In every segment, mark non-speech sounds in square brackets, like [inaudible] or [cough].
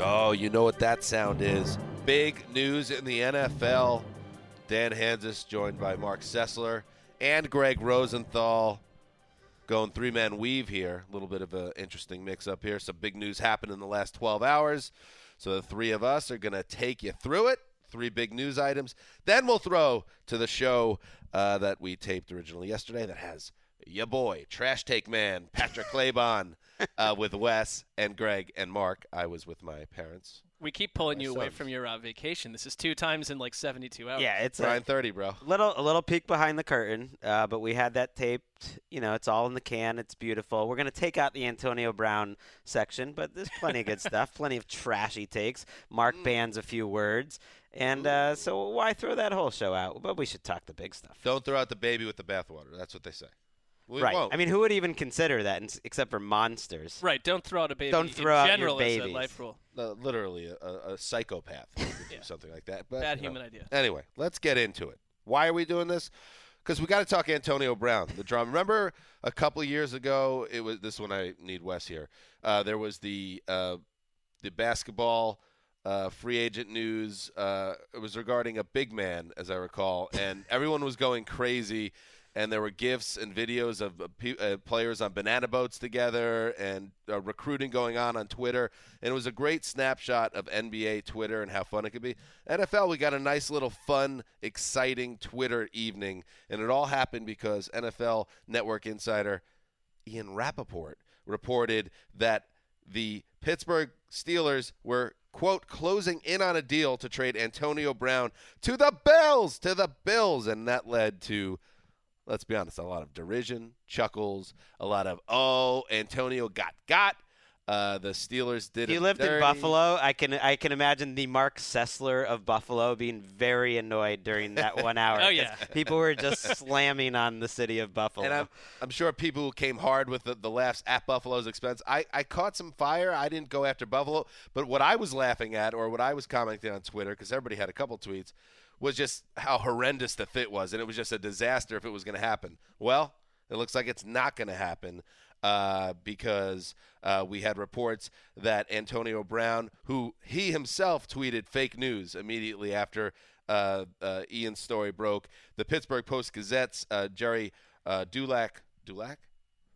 Oh, you know what that sound is. Big news in the NFL. Dan Hanzus joined by Marc Sessler and Gregg Rosenthal. Going three man weave here. A little bit of an interesting mix up here. Some big news happened in the last 12 hours. So the three of us are going to take you through it. Three big news items. Then we'll throw to the show uh, that we taped originally yesterday that has your boy, Trash Take Man, Patrick [laughs] Claybon, uh, with Wes and Gregg and Marc. I was with my parents. We keep pulling My you away from your uh, vacation. This is two times in like 72 hours. Yeah, it's Nine thirty, bro. little a little peek behind the curtain, uh, but we had that taped. You know, it's all in the can. It's beautiful. We're gonna take out the Antonio Brown section, but there's plenty of good [laughs] stuff. Plenty of trashy takes. Marc bans a few words, and uh, so why throw that whole show out? But we should talk the big stuff. Don't throw out the baby with the bathwater. That's what they say. We right. won't. I mean, who would even consider that, ins- except for monsters? Right. Don't throw out a baby. Don't throw in out your general as a babies. life rule. Uh, literally a, a, a psychopath would [laughs] Yeah. something like that. But, Bad you know. human idea. Anyway, let's get into it. Why are we doing this? Because we got to talk Antonio Brown, the drama. Remember a couple years ago? It was this one. I need Wes here. Uh, there was the uh, the basketball uh, free agent news. Uh, it was regarding a big man, as I recall, and everyone was going crazy. And there were gifs and videos of uh, players on banana boats together and uh, recruiting going on on Twitter. And it was a great snapshot of NBA Twitter and how fun it could be. NFL, we got a nice little fun, exciting Twitter evening. And it all happened because NFL Network insider Ian Rapoport reported that the Pittsburgh Steelers were quote closing in on a deal to trade Antonio Brown to the Bills to the Bills and that led to let's be honest a lot of derision chuckles a lot of oh Antonio got got uh, the Steelers did If you it lived in. Buffalo, I can I can imagine the Marc Sessler of Buffalo being very annoyed during that [laughs] one hour. Oh, 'cause yeah. people were just slamming on the city of Buffalo. And I'm, I'm sure people came hard with the, the laughs at Buffalo's expense. I, I caught some fire. I didn't go after Buffalo. But what I was laughing at, or what I was commenting on Twitter, because everybody had a couple tweets, was just how horrendous the fit was. And it was just a disaster if it was going to happen. Well, it looks like it's not going to happen uh, because uh, we had reports that Antonio Brown, who he himself tweeted fake news immediately after uh, uh, Ian's story broke, the Pittsburgh Post Gazette's uh, Gerry uh, Dulac Dulac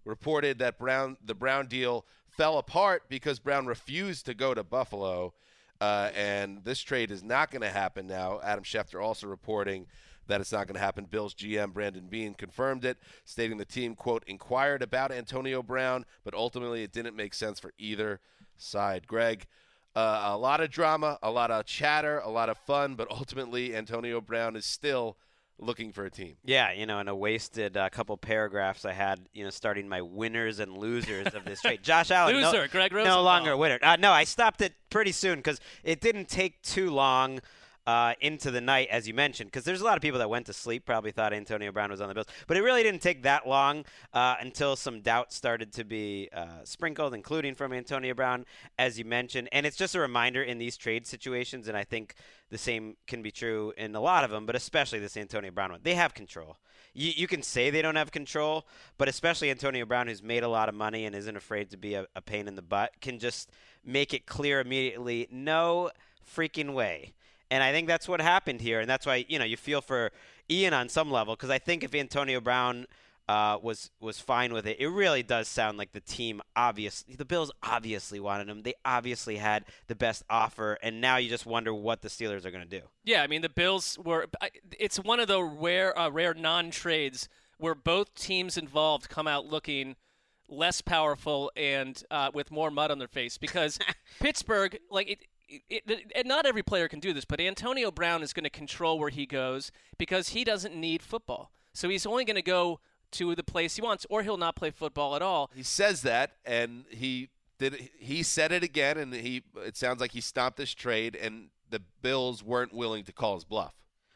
reported that Brown the Brown deal fell apart because Brown refused to go to Buffalo. Uh, and this trade is not going to happen now. Adam Schefter also reporting that it's not going to happen. Bills GM Brandon Beane confirmed it, stating the team, quote, inquired about Antonio Brown, but ultimately it didn't make sense for either side. Gregg, uh, a lot of drama, a lot of chatter, a lot of fun, but ultimately Antonio Brown is still looking for a team. Yeah, you know, in a wasted uh, couple paragraphs I had, you know, starting my winners and losers of this trade. [laughs] Josh Allen, no- Loser, Gregg no longer a winner. Uh, no, I stopped it pretty soon because it didn't take too long uh, into the night, as you mentioned, because there's a lot of people that went to sleep, probably thought Antonio Brown was on the Bills, but it really didn't take that long uh, until some doubt started to be uh, sprinkled, including from Antonio Brown, as you mentioned. And it's just a reminder in these trade situations, and I think the same can be true in a lot of them, but especially this Antonio Brown one. They have control. You, you can say they don't have control, but especially Antonio Brown, who's made a lot of money and isn't afraid to be a, a pain in the butt, can just make it clear immediately no freaking way. And I think that's what happened here, and that's why you know you feel for Ian on some level because I think if Antonio Brown uh, was was fine with it, it really does sound like the team obviously the Bills obviously wanted him. They obviously had the best offer, and now you just wonder what the Steelers are going to do. Yeah, I mean the Bills were. It's one of the rare, uh, rare non-trades where both teams involved come out looking less powerful and uh, with more mud on their face because [laughs] Pittsburgh, like it, it, it, and not every player can do this, but Antonio Brown is going to control where he goes because he doesn't need football, so he's only going to go to the place he wants, or he'll not play football at all. He says that, and he did. He said it again, and he. It sounds like he stopped this trade, and the Bills weren't willing to call his bluff.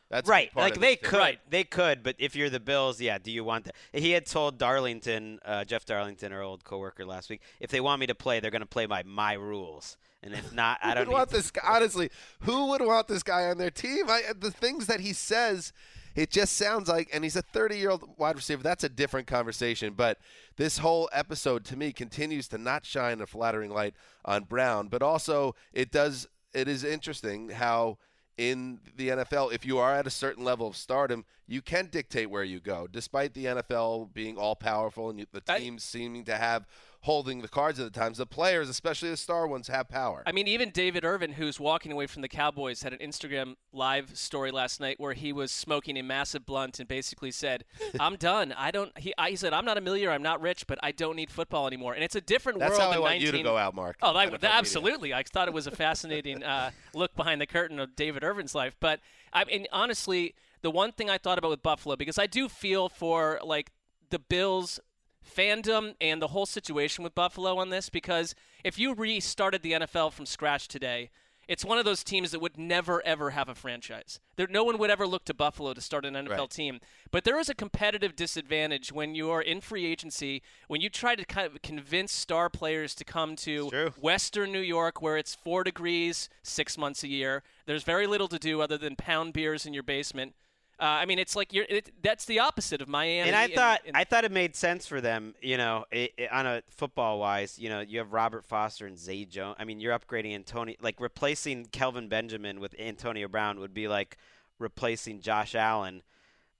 That's right. Like they this, too. could, they could, but if you're the Bills, yeah, do you want that? He had told Darlington, uh, Jeff Darlington, our old coworker last week, if they want me to play, they're going to play by my rules, and if not, I don't want this guy? Honestly, who would want this guy on their team? I, the things that he says, it just sounds like, and he's a 30 year old wide receiver. That's a different conversation. But this whole episode to me continues to not shine a flattering light on Brown. But also, it does. It is interesting how in the NFL, if you are at a certain level of stardom, you can dictate where you go, despite the NFL being all powerful and you, the I- teams seeming to have holding the cards at the times. The players, especially the star ones, have power. I mean, even David Irving, who's walking away from the Cowboys, had an Instagram live story last night where he was smoking a massive blunt and basically said, [laughs] "I'm done. I don't." He, I, he said, "I'm not a millionaire. I'm not rich, but I don't need football anymore." And it's a different That's world how I want 19. you to go out, Marc. Oh, [laughs] I, absolutely. I thought it was a fascinating uh, look behind the curtain of David Irving's life. But I mean, honestly, the one thing I thought about with Buffalo because I do feel for like the Bills fandom and the whole situation with Buffalo on this because if you restarted the NFL from scratch today, it's one of those teams that would never ever have a franchise. There, no one would ever look to Buffalo to start an NFL Right. team. But there is a competitive disadvantage when you are in free agency, when you try to kind of convince star players to come to. Western New York, where it's four degrees six months a year. There's very little to do other than pound beers in your basement. Uh, I mean, it's like you're. It, that's the opposite of Miami. and I thought and- I thought it made sense for them, you know, i i on a football wise. You know, you have Robert Foster and Zay Jones. I mean, you're upgrading Antonio, like replacing Kelvin Benjamin with Antonio Brown would be like replacing Josh Allen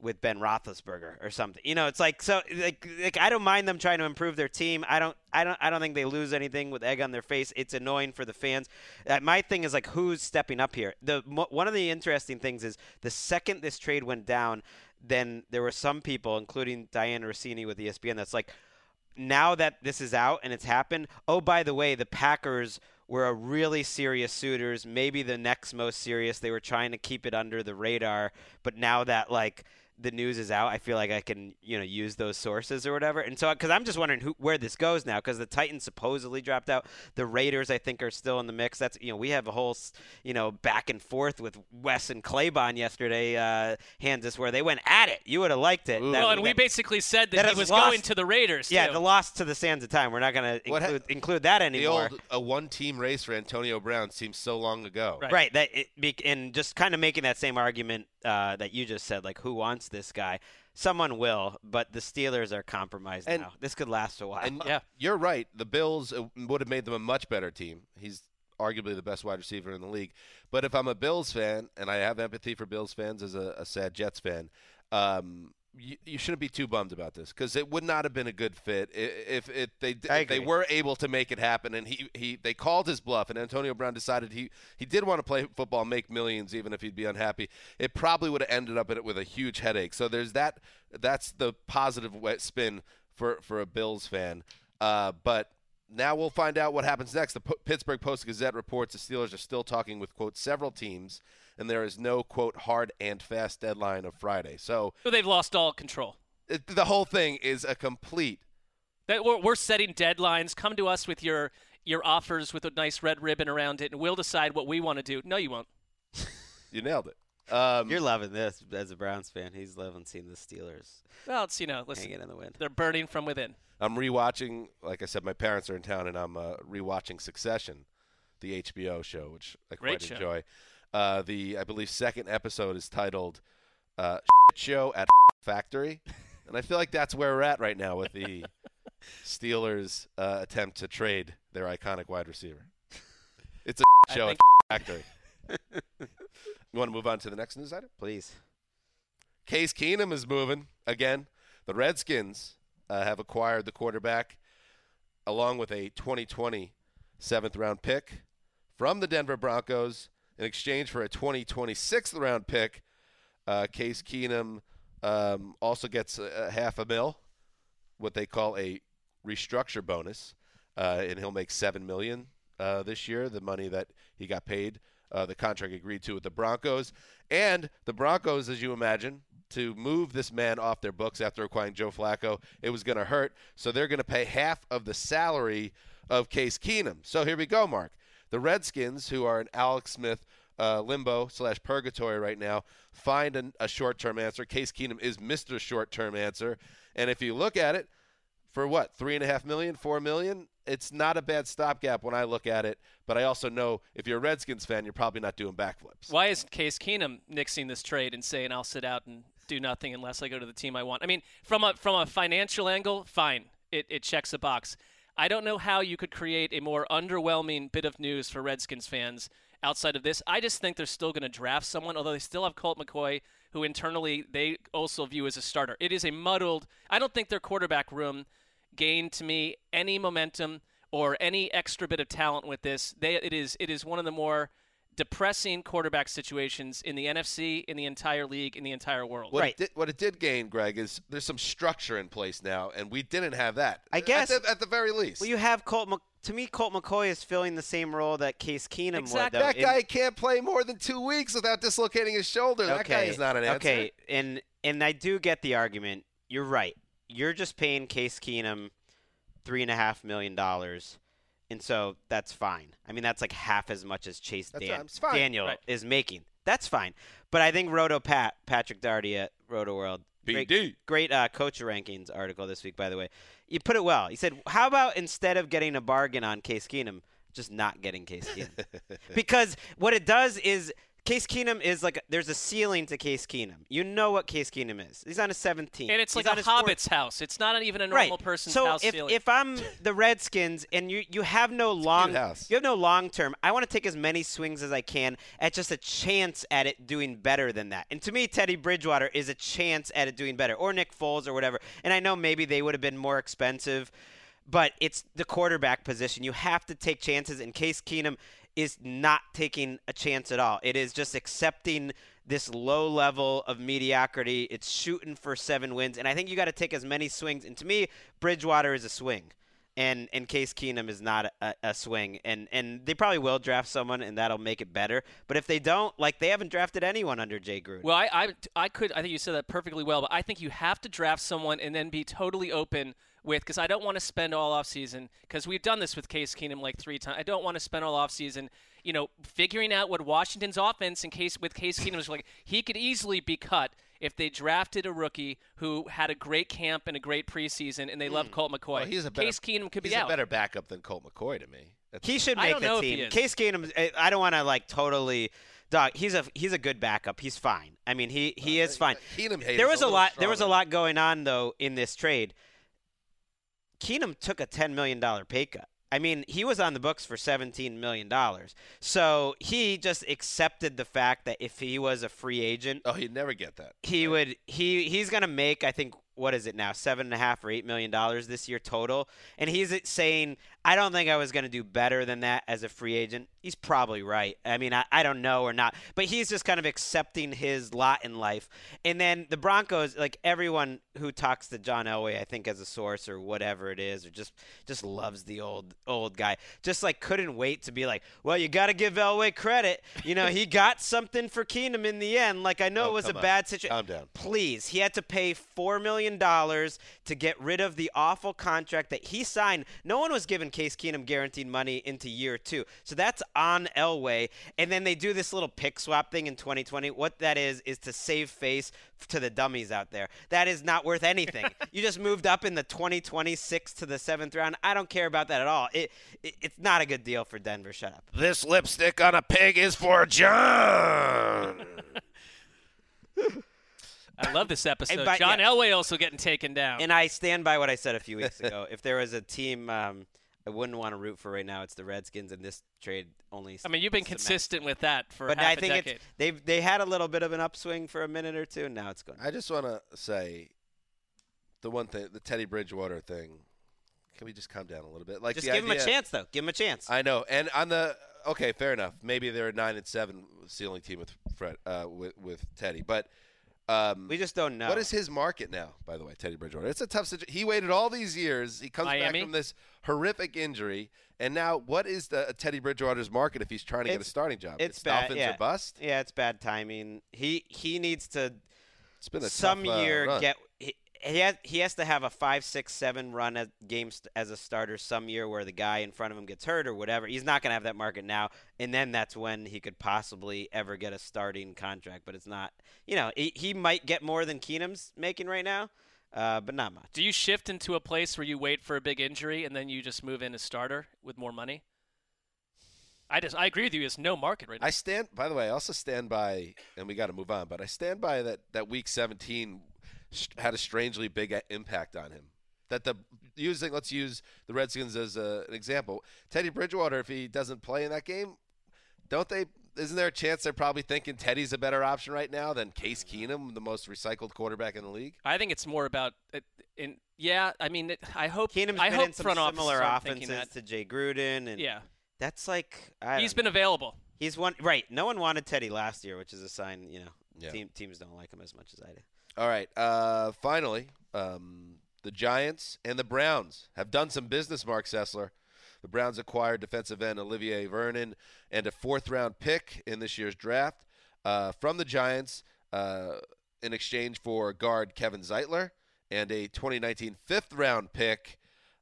with Ben Roethlisberger or something. You know, it's like so. Like, like I don't mind them trying to improve their team. I don't. I don't. I don't think they lose anything with egg on their face. It's annoying for the fans. Uh, my thing is like who's stepping up here. The one of the interesting things is the second this trade went down, then there were some people, including Diane Russini with ESPN, that's like, now that this is out and it's happened. Oh, by the way, the Packers were a really serious suitors, maybe the next most serious. They were trying to keep it under the radar, but now that like the news is out, I feel like I can you know use those sources or whatever. And so because I'm just wondering who where this goes now because the Titans supposedly dropped out, the Raiders I think are still in the mix. That's you know we have a whole you know back and forth with Wes and Claybon yesterday, uh, Kansas, where they went at it. You would have liked it. Ooh. That- well, and we basically said that, that he was lost- going to the Raiders. yeah, too. the loss to the Sands of Time. We're not going to What ha- include, include that The old a one-team race for Antonio Brown seems so long ago. Right. Right. That it, be, and just kind of making that same argument uh, that you just said, like who wants this guy? Someone will, but the Steelers are compromised And- now. This could last a while. And [laughs] Yeah. you're right. The Bills uh, would have made them a much better team. He's arguably the best wide receiver in the league. But if I'm a Bills fan, and I have empathy for Bills fans as a, a sad Jets fan, um, you, you shouldn't be too bummed about this because it would not have been a good fit if, if they if they were able to make it happen. And he, he they called his bluff, and Antonio Brown decided he he did want to play football, make millions, even if he'd be unhappy. It probably would have ended up in it with a huge headache. So there's that. That's the positive spin for for a Bills fan. Uh, but now we'll find out what happens next. The P- Pittsburgh Post Gazette reports the Steelers are still talking with quote several teams, and there is no quote hard and fast deadline of Friday. So So they've lost all control. it, the whole thing is a complete. That we're, we're setting deadlines. Come to us with your your offers with a nice red ribbon around it, and we'll decide what we want to do. No, you won't. [laughs] You nailed it. Um, You're loving this as a Browns fan. He's loving seeing the Steelers Well, it's you know, listen, hanging in the wind. they're burning from within. I'm rewatching. Like I said, my parents are in town, and I'm uh, rewatching Succession, the HBO show, which I Great quite show. enjoy. Uh, the I believe second episode is titled uh, "Show at Factory," and I feel like that's where we're at right now with the [laughs] Steelers' uh, attempt to trade their iconic wide receiver. It's a [laughs] show think- at [laughs] Factory. you want to move on to the next news item? Please. Case Keenum is moving again. The Redskins uh, have acquired the quarterback along with a 2020 seventh round pick from the Denver Broncos in exchange for a 2020 sixth round pick. Uh, Case Keenum um, also gets a, a half a mil, what they call a restructure bonus, uh, and he'll make seven million uh, this year. The money that he got paid, uh, the contract agreed to with the Broncos, and the Broncos, as you imagine, to move this man off their books after acquiring Joe Flacco, it was going to hurt. So they're going to pay half of the salary of Case Keenum. So here we go, Marc. The Redskins, who are in Alex Smith uh, limbo slash purgatory right now, find an, a short term answer. Case Keenum is Mr. Short term answer. And if you look at it, for what three and a half million, four million. It's not a bad stopgap when I look at it, but I also know if you're a Redskins fan, you're probably not doing backflips. Why is Case Keenum nixing this trade and saying I'll sit out and do nothing unless I go to the team I want? I mean, from a from a financial angle, fine, it, it checks a box. I don't know how you could create a more underwhelming bit of news for Redskins fans outside of this. I just think they're still going to draft someone, although they still have Colt McCoy, who internally they also view as a starter. It is a muddled. I don't think their quarterback room gained to me any momentum or any extra bit of talent with this. They it is it is one of the more depressing quarterback situations in the NFC, in the entire league, in the entire world. What, Right. it did, what it did gain, Gregg, is there's some structure in place now, and we didn't have that. I guess- at the, at the very least. Well, you have Colt. Mc- to me, Colt McCoy is filling the same role that Case Keenum Exactly. would. though, that in- guy can't play more than two weeks without dislocating his shoulder. That guy is not an answer. Okay, and and I do get the argument. You're right. You're just paying Case Keenum three and a half million dollars, and so that's fine. I mean, that's like half as much as Chase Dan- right, it's fine. Daniel Right. is making. That's fine. But I think Roto Pat Patrick Daugherty at Roto World. Great, great uh, coach rankings article this week, by the way. You put it well. He said, "How about instead of getting a bargain on Case Keenum, just not getting Case Keenum?" [laughs] because what it does is Case Keenum is like there's a ceiling to Case Keenum. You know what Case Keenum is. He's on his 17th. and it's He's like on a his fourth- hobbit's house. It's not even a normal right. person's so house if, ceiling. if I'm the Redskins and you you have no long house. you have no long term, I want to take as many swings as I can at just a chance at it doing better than that. And to me, Teddy Bridgewater is a chance at it doing better, or Nick Foles or whatever. And I know maybe they would have been more expensive, but it's the quarterback position. You have to take chances. In case Keenum is not taking a chance at all. It is just accepting this low level of mediocrity. It's shooting for seven wins, and I think you got to take as many swings. And to me, Bridgewater is a swing, and and Case Keenum is not a, a swing. And and they probably will draft someone, and that'll make it better. But if they don't, like they haven't drafted anyone under Jay Gruden. Well, I, I, I could. I think you said that perfectly well. But I think you have to draft someone and then be totally open with because I don't want to spend all off season because we've done this with Case Keenum like three times. I don't want to spend all off season, you know, figuring out what Washington's offense in case with Case Keenum is like. He could easily be cut if they drafted a rookie who had a great camp and a great preseason and they love Colt McCoy. Hmm. Well, he's a better, Case Keenum could be he's out. a better backup than Colt McCoy to me. That's- He should I make don't the know team. Case Keenum, I- I don't want to like totally. Dog, he's a he's a good backup. He's fine. I mean, he he is fine. Keenum haters There was a a little lot. There was a lot going on though in this trade. Keenum took a ten million dollar pay cut. I mean, he was on the books for seventeen million dollars. So he just accepted the fact that if he was a free agent, Oh, he'd never get that. he would he he's gonna make I think what is it now, seven and a half or eight million dollars this year total. And he's saying, I don't think I was going to do better than that as a free agent. He's probably right. I mean, I, I don't know or not, but he's just kind of accepting his lot in life. And then the Broncos, like everyone who talks to John Elway, I think as a source or whatever it is, or just just loves the old old guy. Just like couldn't wait to be like, well, you got to give Elway credit. You know, he got something for Keenum in the end. Like I know Oh, it was a on. bad situation. Calm down. Please, he had to pay four million dollars to get rid of the awful contract that he signed. No one was giving Case Keenum guaranteed money into year two, so that's on Elway. And then they do this little pick swap thing in 2020. What that is is to save face to the dummies out there. That is not worth anything. [laughs] you just moved up in the 2026 to the seventh round. I don't care about that at all. It, it it's not a good deal for Denver. Shut up. This lipstick on a pig is for John. [laughs] [laughs] I love this [laughs] episode. by- John yeah. Elway also getting taken down. And I stand by what I said a few weeks ago. [laughs] if there was a team um, I wouldn't want to root for right now, it's the Redskins, and this trade only. I mean, you've been consistent with that for a year. But half I a think decade. it's they've they had a little bit of an upswing for a minute or two, and now it's going. I just want to say the one thing, the Teddy Bridgewater thing. Can we just calm down a little bit? Like Just the give him a chance, though. Give him a chance. I know, and on the okay, fair enough. Maybe they're a nine and seven ceiling team with Fred uh, with with Teddy, but um, we just don't know. what is his market now? By the way, Teddy Bridgewater. It's a tough situation. He waited all these years. He comes back from this horrific injury, and now what is the Teddy Bridgewater's market if he's trying to get a starting job? it's It's bad, Dolphins yeah. bust. Yeah, it's bad timing. He he needs to It's been a some tough, uh, year run. get. He, he has he has to have a five, six, seven run at games as a starter some year where the guy in front of him gets hurt or whatever. He's not going to have that market now, and then that's when he could possibly ever get a starting contract. But it's not. You know, he, he might get more than Keenum's making right now, uh, but not much. Do you shift into a place where you wait for a big injury and then you just move in as starter with more money? I just I agree with you. There's no market right now. I stand. By the way, I also stand by, and we got to move on. But I stand by that. That week 17 sh- had a strangely big impact on him. That the using let's use the Redskins as a, an example. Teddy Bridgewater, if he doesn't play in that game, don't they? Isn't there a chance they're probably thinking Teddy's a better option right now than Case Keenum, the most recycled quarterback in the league? I think it's more about it, in yeah. I mean, it, I hope Keenum's I been hope in some front offices similar offenses to Jay Gruden, and Yeah, that's like I he's don't been available. He's one right. No one wanted Teddy last year, which is a sign. You know, Yeah. team, teams don't like him as much as I do. All right. Uh, finally, um, the Giants and the Browns have done some business, Marc Sessler. The Browns acquired defensive end Olivier Vernon and a fourth round pick in this year's draft uh, from the Giants uh, in exchange for guard Kevin Zeitler and a 2019 fifth round pick.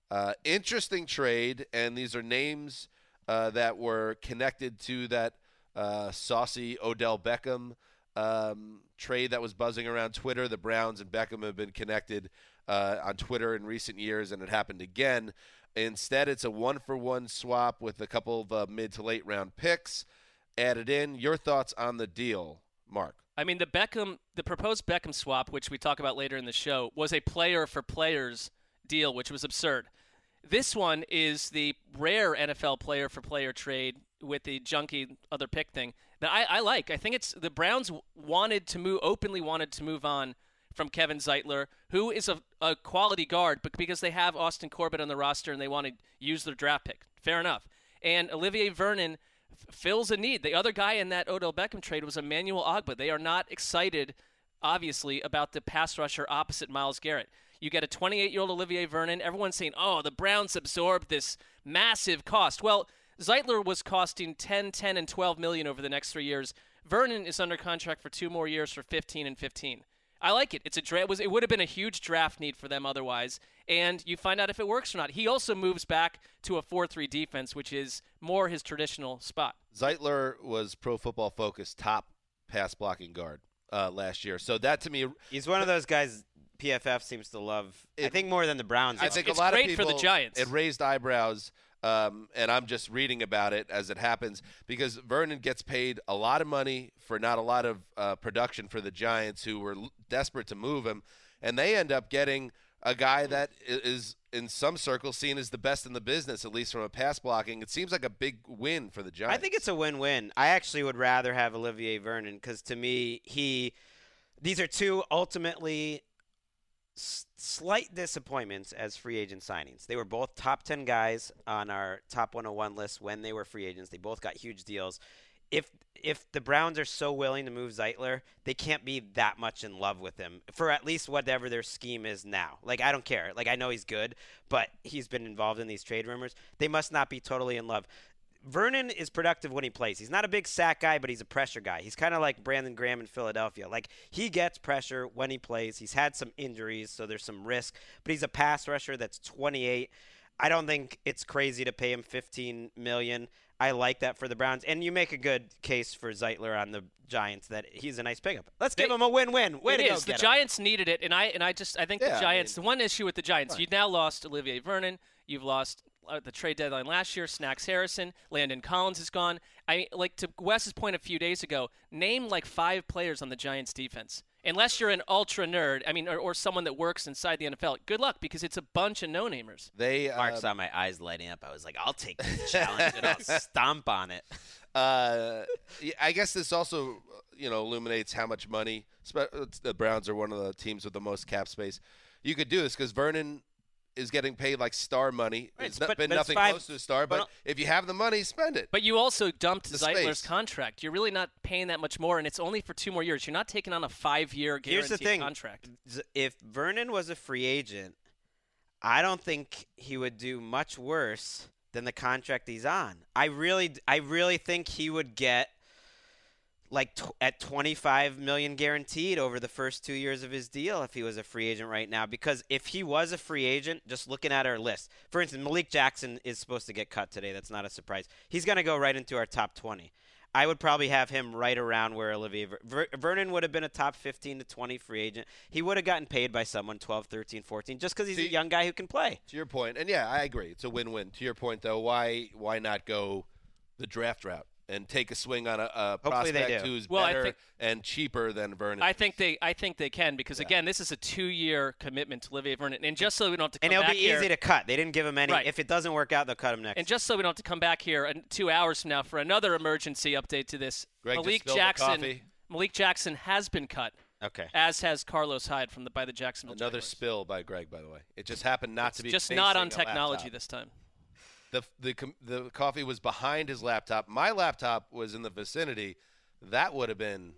Uh, interesting trade, and these are names uh, that were connected to that uh, saucy Odell Beckham um, trade that was buzzing around Twitter. The Browns and Beckham have been connected uh, on Twitter in recent years, and it happened again. Instead, it's a one for one swap with a couple of uh, mid to late round picks added in. Your thoughts on the deal, Marc? I mean, the Beckham, the proposed Beckham swap, which we talk about later in the show, was a player for players deal, which was absurd. This one is the rare NFL player for player trade with the junky other pick thing that I, I like. I think it's the Browns wanted to move, openly wanted to move on from Kevin Zeitler, who is a, a quality guard, but because they have Austin Corbett on the roster and they want to use their draft pick. Fair enough. And Olivier Vernon f- fills a need. The other guy in that Odell Beckham trade was Emmanuel Ogbah. They are not excited, obviously, about the pass rusher opposite Myles Garrett. You get a 28 year old Olivier Vernon. Everyone's saying, oh, the Browns absorbed this massive cost. Well, Zeitler was costing 10, 10, and 12 million over the next three years. Vernon is under contract for two more years for 15 and 15. I like it. It's a dra- it was it would have been a huge draft need for them otherwise, and you find out if it works or not. He also moves back to a 4-3 defense, which is more his traditional spot. Zeitler was Pro Football Focus top pass blocking guard uh, last year. So that to me, He's one of those guys PFF seems to love. I think more than the Browns. I think it's a lot great of for the Giants. It raised eyebrows, um, and I'm just reading about it as it happens because Vernon gets paid a lot of money for not a lot of uh, production for the Giants, who were l- desperate to move him, and they end up getting a guy that is in some circles seen as the best in the business, at least from a pass blocking. It seems like a big win for the Giants. I think it's a win-win. I actually would rather have Olivier Vernon because to me, he these are two ultimately slight disappointments as free agent signings. They were both top 10 guys on our top 101 list when they were free agents. They both got huge deals. If if the Browns are so willing to move Zeitler, they can't be that much in love with him for at least whatever their scheme is now. Like I don't care. Like I know he's good, but he's been involved in these trade rumors. They must not be totally in love. Vernon is productive when he plays. He's not a big sack guy, but he's a pressure guy. He's kind of like Brandon Graham in Philadelphia. Like he gets pressure when he plays. He's had some injuries, so there's some risk, but he's a pass rusher that's 28. I don't think it's crazy to pay him 15 million. I like that for the Browns, and you make a good case for Zeitler on the Giants that he's a nice pickup. Let's give him a win-win. Way It to go. The get him. Giants needed it, and I and I just I think Yeah, the I Giants. mean- the one issue with the Giants, you've now lost Olivier Vernon. You've lost uh, the trade deadline last year. Snacks Harrison, Landon Collins is gone. I like to Wes's point a few days ago. Name like five players on the Giants defense. Unless you're an ultra nerd, I mean, or, or someone that works inside the NFL. Good luck because it's a bunch of no-namers. They Marc uh, saw my eyes lighting up. I was like, I'll take this challenge and I'll [laughs] stomp on it. Uh, I guess this also, uh, you know, illuminates how much money uh, the Browns are one of the teams with the most cap space. You could do this because Vernon is getting paid like star money. Right, It's not but- been but it's nothing five- close to a star, but but if you have the money, spend it. But you also dumped The Zeitler's space. contract. You're really not paying that much more, and it's only for two more years. You're not taking on a five-year guaranteed Here's the thing. contract. If Vernon was a free agent, I don't think he would do much worse than the contract he's on. I really, I really think he would get like tw- at 25 million guaranteed over the first two years of his deal if he was a free agent right now. Because if he was a free agent, just looking at our list, for instance, Malik Jackson is supposed to get cut today. That's not a surprise. He's going to go right into our top 20. I would probably have him right around where Olivier Ver- Ver- Vernon would have been a top 15 to 20 free agent. He would have gotten paid by someone 12, 13, 14 just because he's a young guy who can play. to your point, and yeah, I agree. It's a win-win. To your point, though, why why not go the draft route and take a swing on a, a prospect who's Well, better think- and cheaper than Vernon? I think they, I think they can because Yeah. again, this is a two-year commitment to Olivier Vernon, and just so we don't have to come And it'll back be here, easy to cut. They didn't give him any. Right. If it doesn't work out, they'll cut him next. and just so we don't have to come back here in two hours from now for another emergency update to this, Gregg Malik spilled the Jackson, coffee. Malik Jackson has been cut, okay. as has Carlos Hyde from the by the Jacksonville. Another Jaguars. spill by Gregg, by the way. It just happened not It's to be just not on technology this time. The the the coffee was behind his laptop. My laptop was in the vicinity. That would have been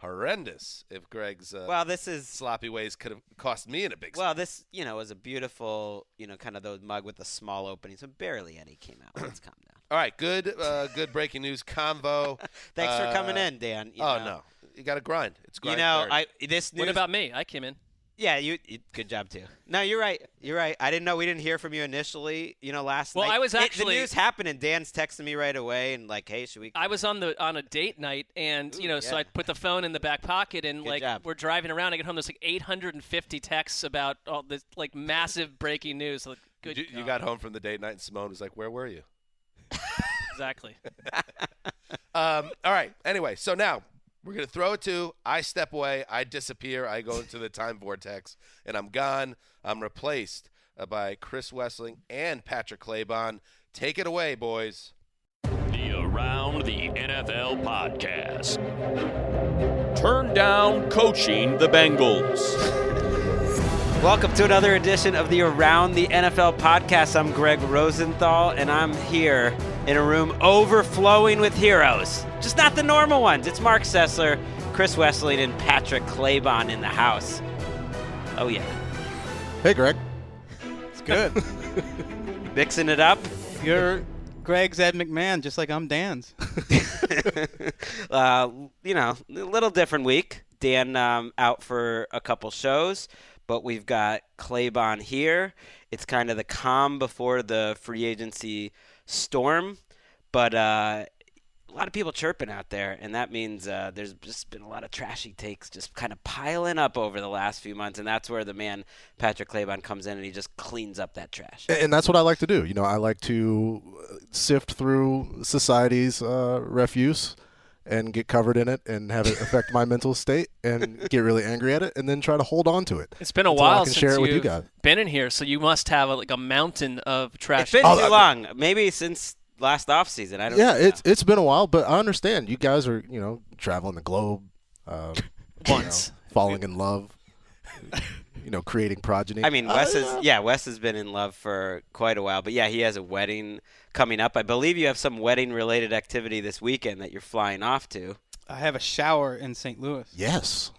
horrendous if Gregg's uh, Well, this is sloppy ways could have cost me in a big. Well, this, you know, was a beautiful, you know, kind of those mug with the small opening. So barely any came out. Let's calm down. All right, good uh, good breaking news convo. [laughs] Thanks for coming Uh, in, Dan. You oh know. no, you got to grind. It's You know, hard. I this news. What about me? I came in. Yeah, you, you. Good job too. No, you're right. You're right. I didn't know we didn't hear from you initially. You know, last Well, night. I was It- actually- the news happened, and Dan's texting me right away, and like, hey, should we? I was on the on a date night, and you Ooh, know, so. I put the phone in the back pocket, and Good like job. we're driving around. I get home, there's like 850 texts about all this like massive breaking news. Like, good. you, you got home from the date night, and Simone was like, "Where were you?" [laughs] exactly. [laughs] Um, all right. Anyway, so now we're gonna throw it to. I step away. I disappear. I go into the time vortex, and I'm gone. I'm replaced uh, by Chris Wesseling and Patrick Claybon. Take it away, boys. The Around the NFL podcast. Turn down coaching the Bengals. [laughs] Welcome to another edition of the Around the NFL podcast. I'm Gregg Rosenthal, and I'm here in a room overflowing with heroes. Just not the normal ones. It's Marc Sessler, Chris Wesseling, and Patrick Claybon in the house. Oh, yeah. Hey, Gregg. It's good. [laughs] Mixing it up. You're Gregg's Ed McMahon, just like I'm Dan's. [laughs] uh, you know, a little different week. Dan um, out for a couple shows, but we've got Claybon here. It's kind of the calm before the free agency storm, but uh, a lot of people chirping out there, and that means uh, there's just been a lot of trashy takes just kind of piling up over the last few months, and that's where the man Patrick Claybon comes in and he just cleans up that trash. and that's what I like to do. You know, I like to uh, sift through society's uh, refuse and get covered in it and have it affect my mental state and get really angry at it and then try to hold on to it. It's been a until I while can since share it with you you've guys. been in here, so you must have a, like a mountain of trash. It's been Oh, too long. Maybe since last off season. I don't. Yeah, know. it's it's been a while, but I understand. You guys are you know traveling the globe, uh, [laughs] you Once. know, falling in love. [laughs] you know, creating progeny. I mean, Wes is yeah, Wes has been in love for quite a while, but yeah, he has a wedding coming up. I believe you have some wedding related activity this weekend that you're flying off to. I have a shower in St. Louis. Yes.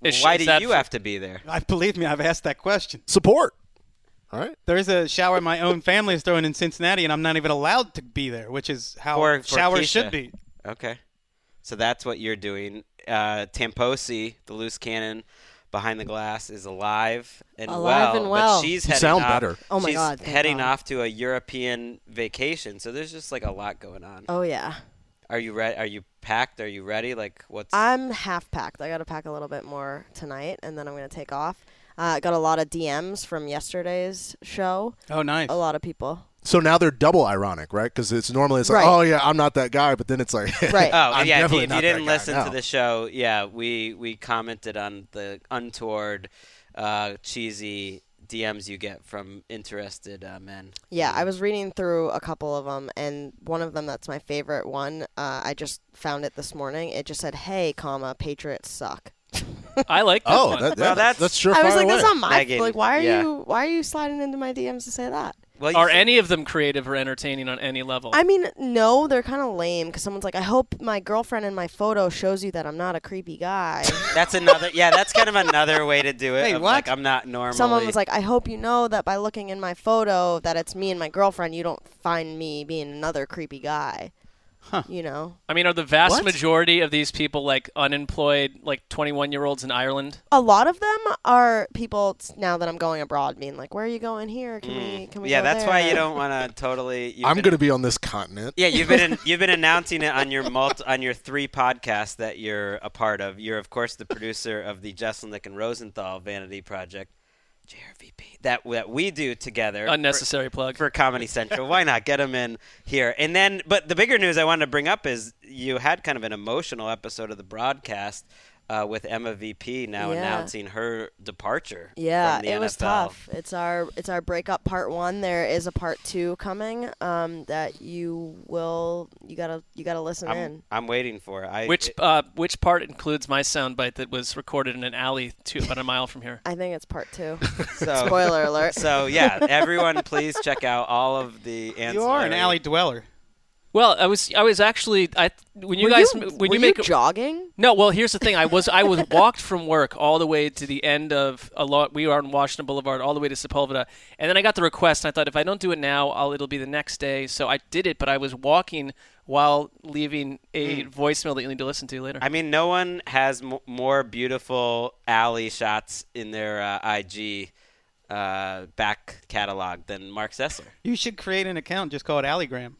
Is- Why do you for- have to be there? I believe me, I've asked that question. Support. All right. There is a shower my own family is throwing in Cincinnati, and I'm not even allowed to be there, which is how For- for showers Keisha. should be. Okay. So that's what you're doing. Uh, Tamposi, the loose cannon behind the glass, is alive and Alive well. and well. But she's You heading sound off, better. Oh my she's God, thank heading God. off to a European vacation. So there's just like a lot going on. Oh yeah. Are you ready? Are you packed? Are you ready? Like what's? I'm half packed. I got to pack a little bit more tonight, and then I'm gonna take off. Uh, I got a lot of DMs from yesterday's show. Oh, nice. A lot of people. So now they're double ironic, right? Because it's normally it's like, Right. oh yeah, I'm not that guy, but then it's like, [laughs] Right. Oh I'm yeah, if you, if you didn't that guy listen now. to the show, yeah, we we commented on the untoward, uh, cheesy DMs you get from interested uh, men. Yeah, I was reading through a couple of them, and one of them that's my favorite one. Uh, I just found it this morning. It just said, "Hey, comma Patriots suck." [laughs] I like that Oh, one. that, Well, that's- that's sure. I was like, away. "That's not my Megan, like. Why are yeah. you Why are you sliding into my DMs to say that?" Well, Are should- any of them creative or entertaining on any level? I mean, no, they're kind of lame because someone's like, "I hope my girlfriend in my photo shows you that I'm not a creepy guy." [laughs] That's another. Yeah, that's kind of another way to do it. Hey, of, what? Like, I'm not normal. Someone was like, "I hope you know that by looking in my photo that it's me and my girlfriend, you don't find me being another creepy guy." Huh. You know, I mean, are the vast What? majority of these people like unemployed, like 21 year olds in Ireland? a lot of them are people now that I'm going abroad, being like, "Where are you going here? Can we? Can we?" Mm. yeah, go that's why you don't want to [laughs] totally. I'm going to be on this continent. Yeah, you've been in, [laughs] you've been announcing it on your multi, on your three podcasts that you're a part of. You're of course the producer of the Jeselnik and Rosenthal Vanity Project, JRVP. That that we do together. for- Unnecessary plug. for Comedy Central. Why not get them in here? And then, but the bigger news I wanted to bring up is you had kind of an emotional episode of the broadcast uh, with Emma VP now Yeah. announcing her departure. Yeah, from the it was tough. It's our it's our breakup part one. There is a part two coming. Um, that you will you gotta you gotta listen I'm, in. I'm waiting for it. I, Which it- uh, which part includes my soundbite that was recorded in an alley two, about a mile from here? I think it's part two. [laughs] so, Spoiler alert. So yeah, everyone, please check out all of the. Answers. You are an alley dweller. Well, I was I was actually I when you Were guys you, when were you make you jogging? No, well, here's the thing. I was I was walked from work all the way to the end of a lot. We are on Washington Boulevard, all the way to Sepulveda, and then I got the request. And I thought if I don't do it now, I'll it'll be the next day. So I did it, but I was walking while leaving a voicemail that you need to listen to later. I mean, no one has m- more beautiful alley shots in their uh, IG uh, back catalog than Marc Sessler. You should create an account just called Alleygram.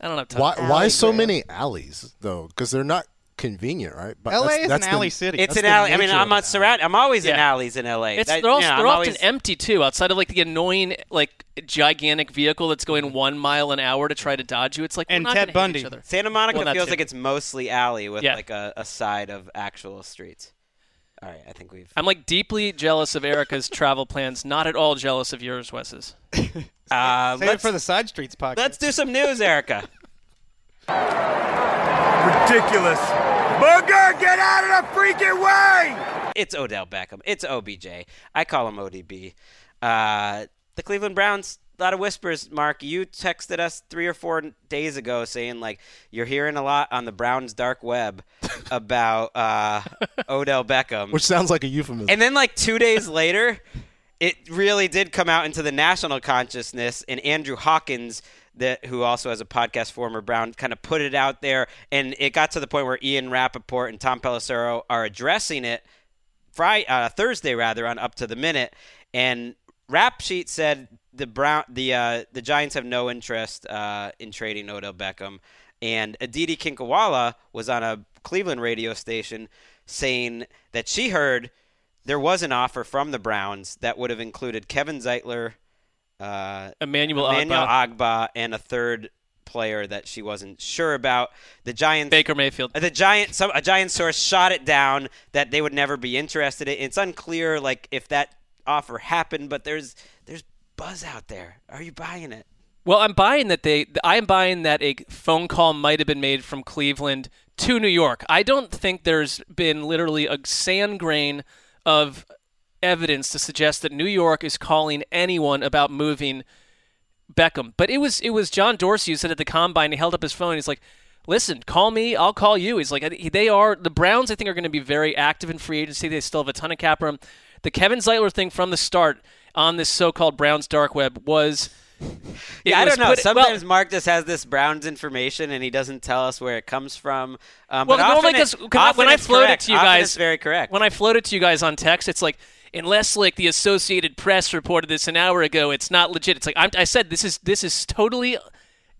I don't have time. Why? Why so Alley many alleys though? Because they're not convenient, right? But LA that's- is that's an the- alley city. It's That's an alley. I mean, I'm of a surround. I'm always in alleys in LA. It's That- they're, all, you know, they're often always- empty too, outside of like the annoying like gigantic vehicle that's going one mile an hour to try to dodge you. It's like And we're not Ted gonna each Bundy. other. Santa Monica Well, feels too. like it's mostly alley with Yeah. like a, a side of actual streets. All right, I think we've. I'm like deeply jealous of Erica's travel plans. Not at all jealous of yours, Wes's. Uh, [laughs] Save it let's, for the Side Streets podcast. let's do some news, Erica. Ridiculous. Booger, get out of the freaking way! It's Odell Beckham. It's OBJ. I call him ODB. Uh, the Cleveland Browns. A lot of whispers, Marc. You texted us three or four days ago saying like you're hearing a lot on the Browns dark web [laughs] about uh, Odell Beckham, Which sounds like a euphemism. and then like two days later, it really did come out into the national consciousness, and Andrew Hawkins. That, who also has a podcast, former Brown, kind of put it out there, and it got to the point where Ian Rapoport and Tom Pelissero are addressing it Friday, uh, Thursday rather, on Up to the Minute, and Rap Sheet said the Brown, the uh, the Giants have no interest uh, in trading Odell Beckham, and Aditi Kinkhabwala was on a Cleveland radio station saying that she heard there was an offer from the Browns that would have included Kevin Zeitler, uh, Emmanuel Emmanuel Ogbah. Ogbah, and a third player that she wasn't sure about. The Giants Baker Mayfield. the giant some a giant source shot it down that they would never be interested in. It's unclear like if that offer happened, but there's there's buzz out there. Are you buying it? Well, I'm buying that they. I am buying that a phone call might have been made from Cleveland to New York. I don't think there's been literally a sand grain of evidence to suggest that New York is calling anyone about moving Beckham. But it was it was John Dorsey who said at the combine. He held up his phone. He's like, "Listen, call me. I'll call you." He's like, "They are the Browns. I think are going to be very active in free agency. They still have a ton of cap room. The Kevin Zeitler thing from the start on this so-called Browns dark web was." it Yeah, I don't know. put- well, Sometimes Marc just has this Browns information and he doesn't tell us where it comes from. Um, Well, but often, it- often when I it's floated correct. to you Often guys, very correct. When I floated to you guys on text, it's like unless like the Associated Press reported this an hour ago, it's not legit. It's like I'm, I said, this is this is totally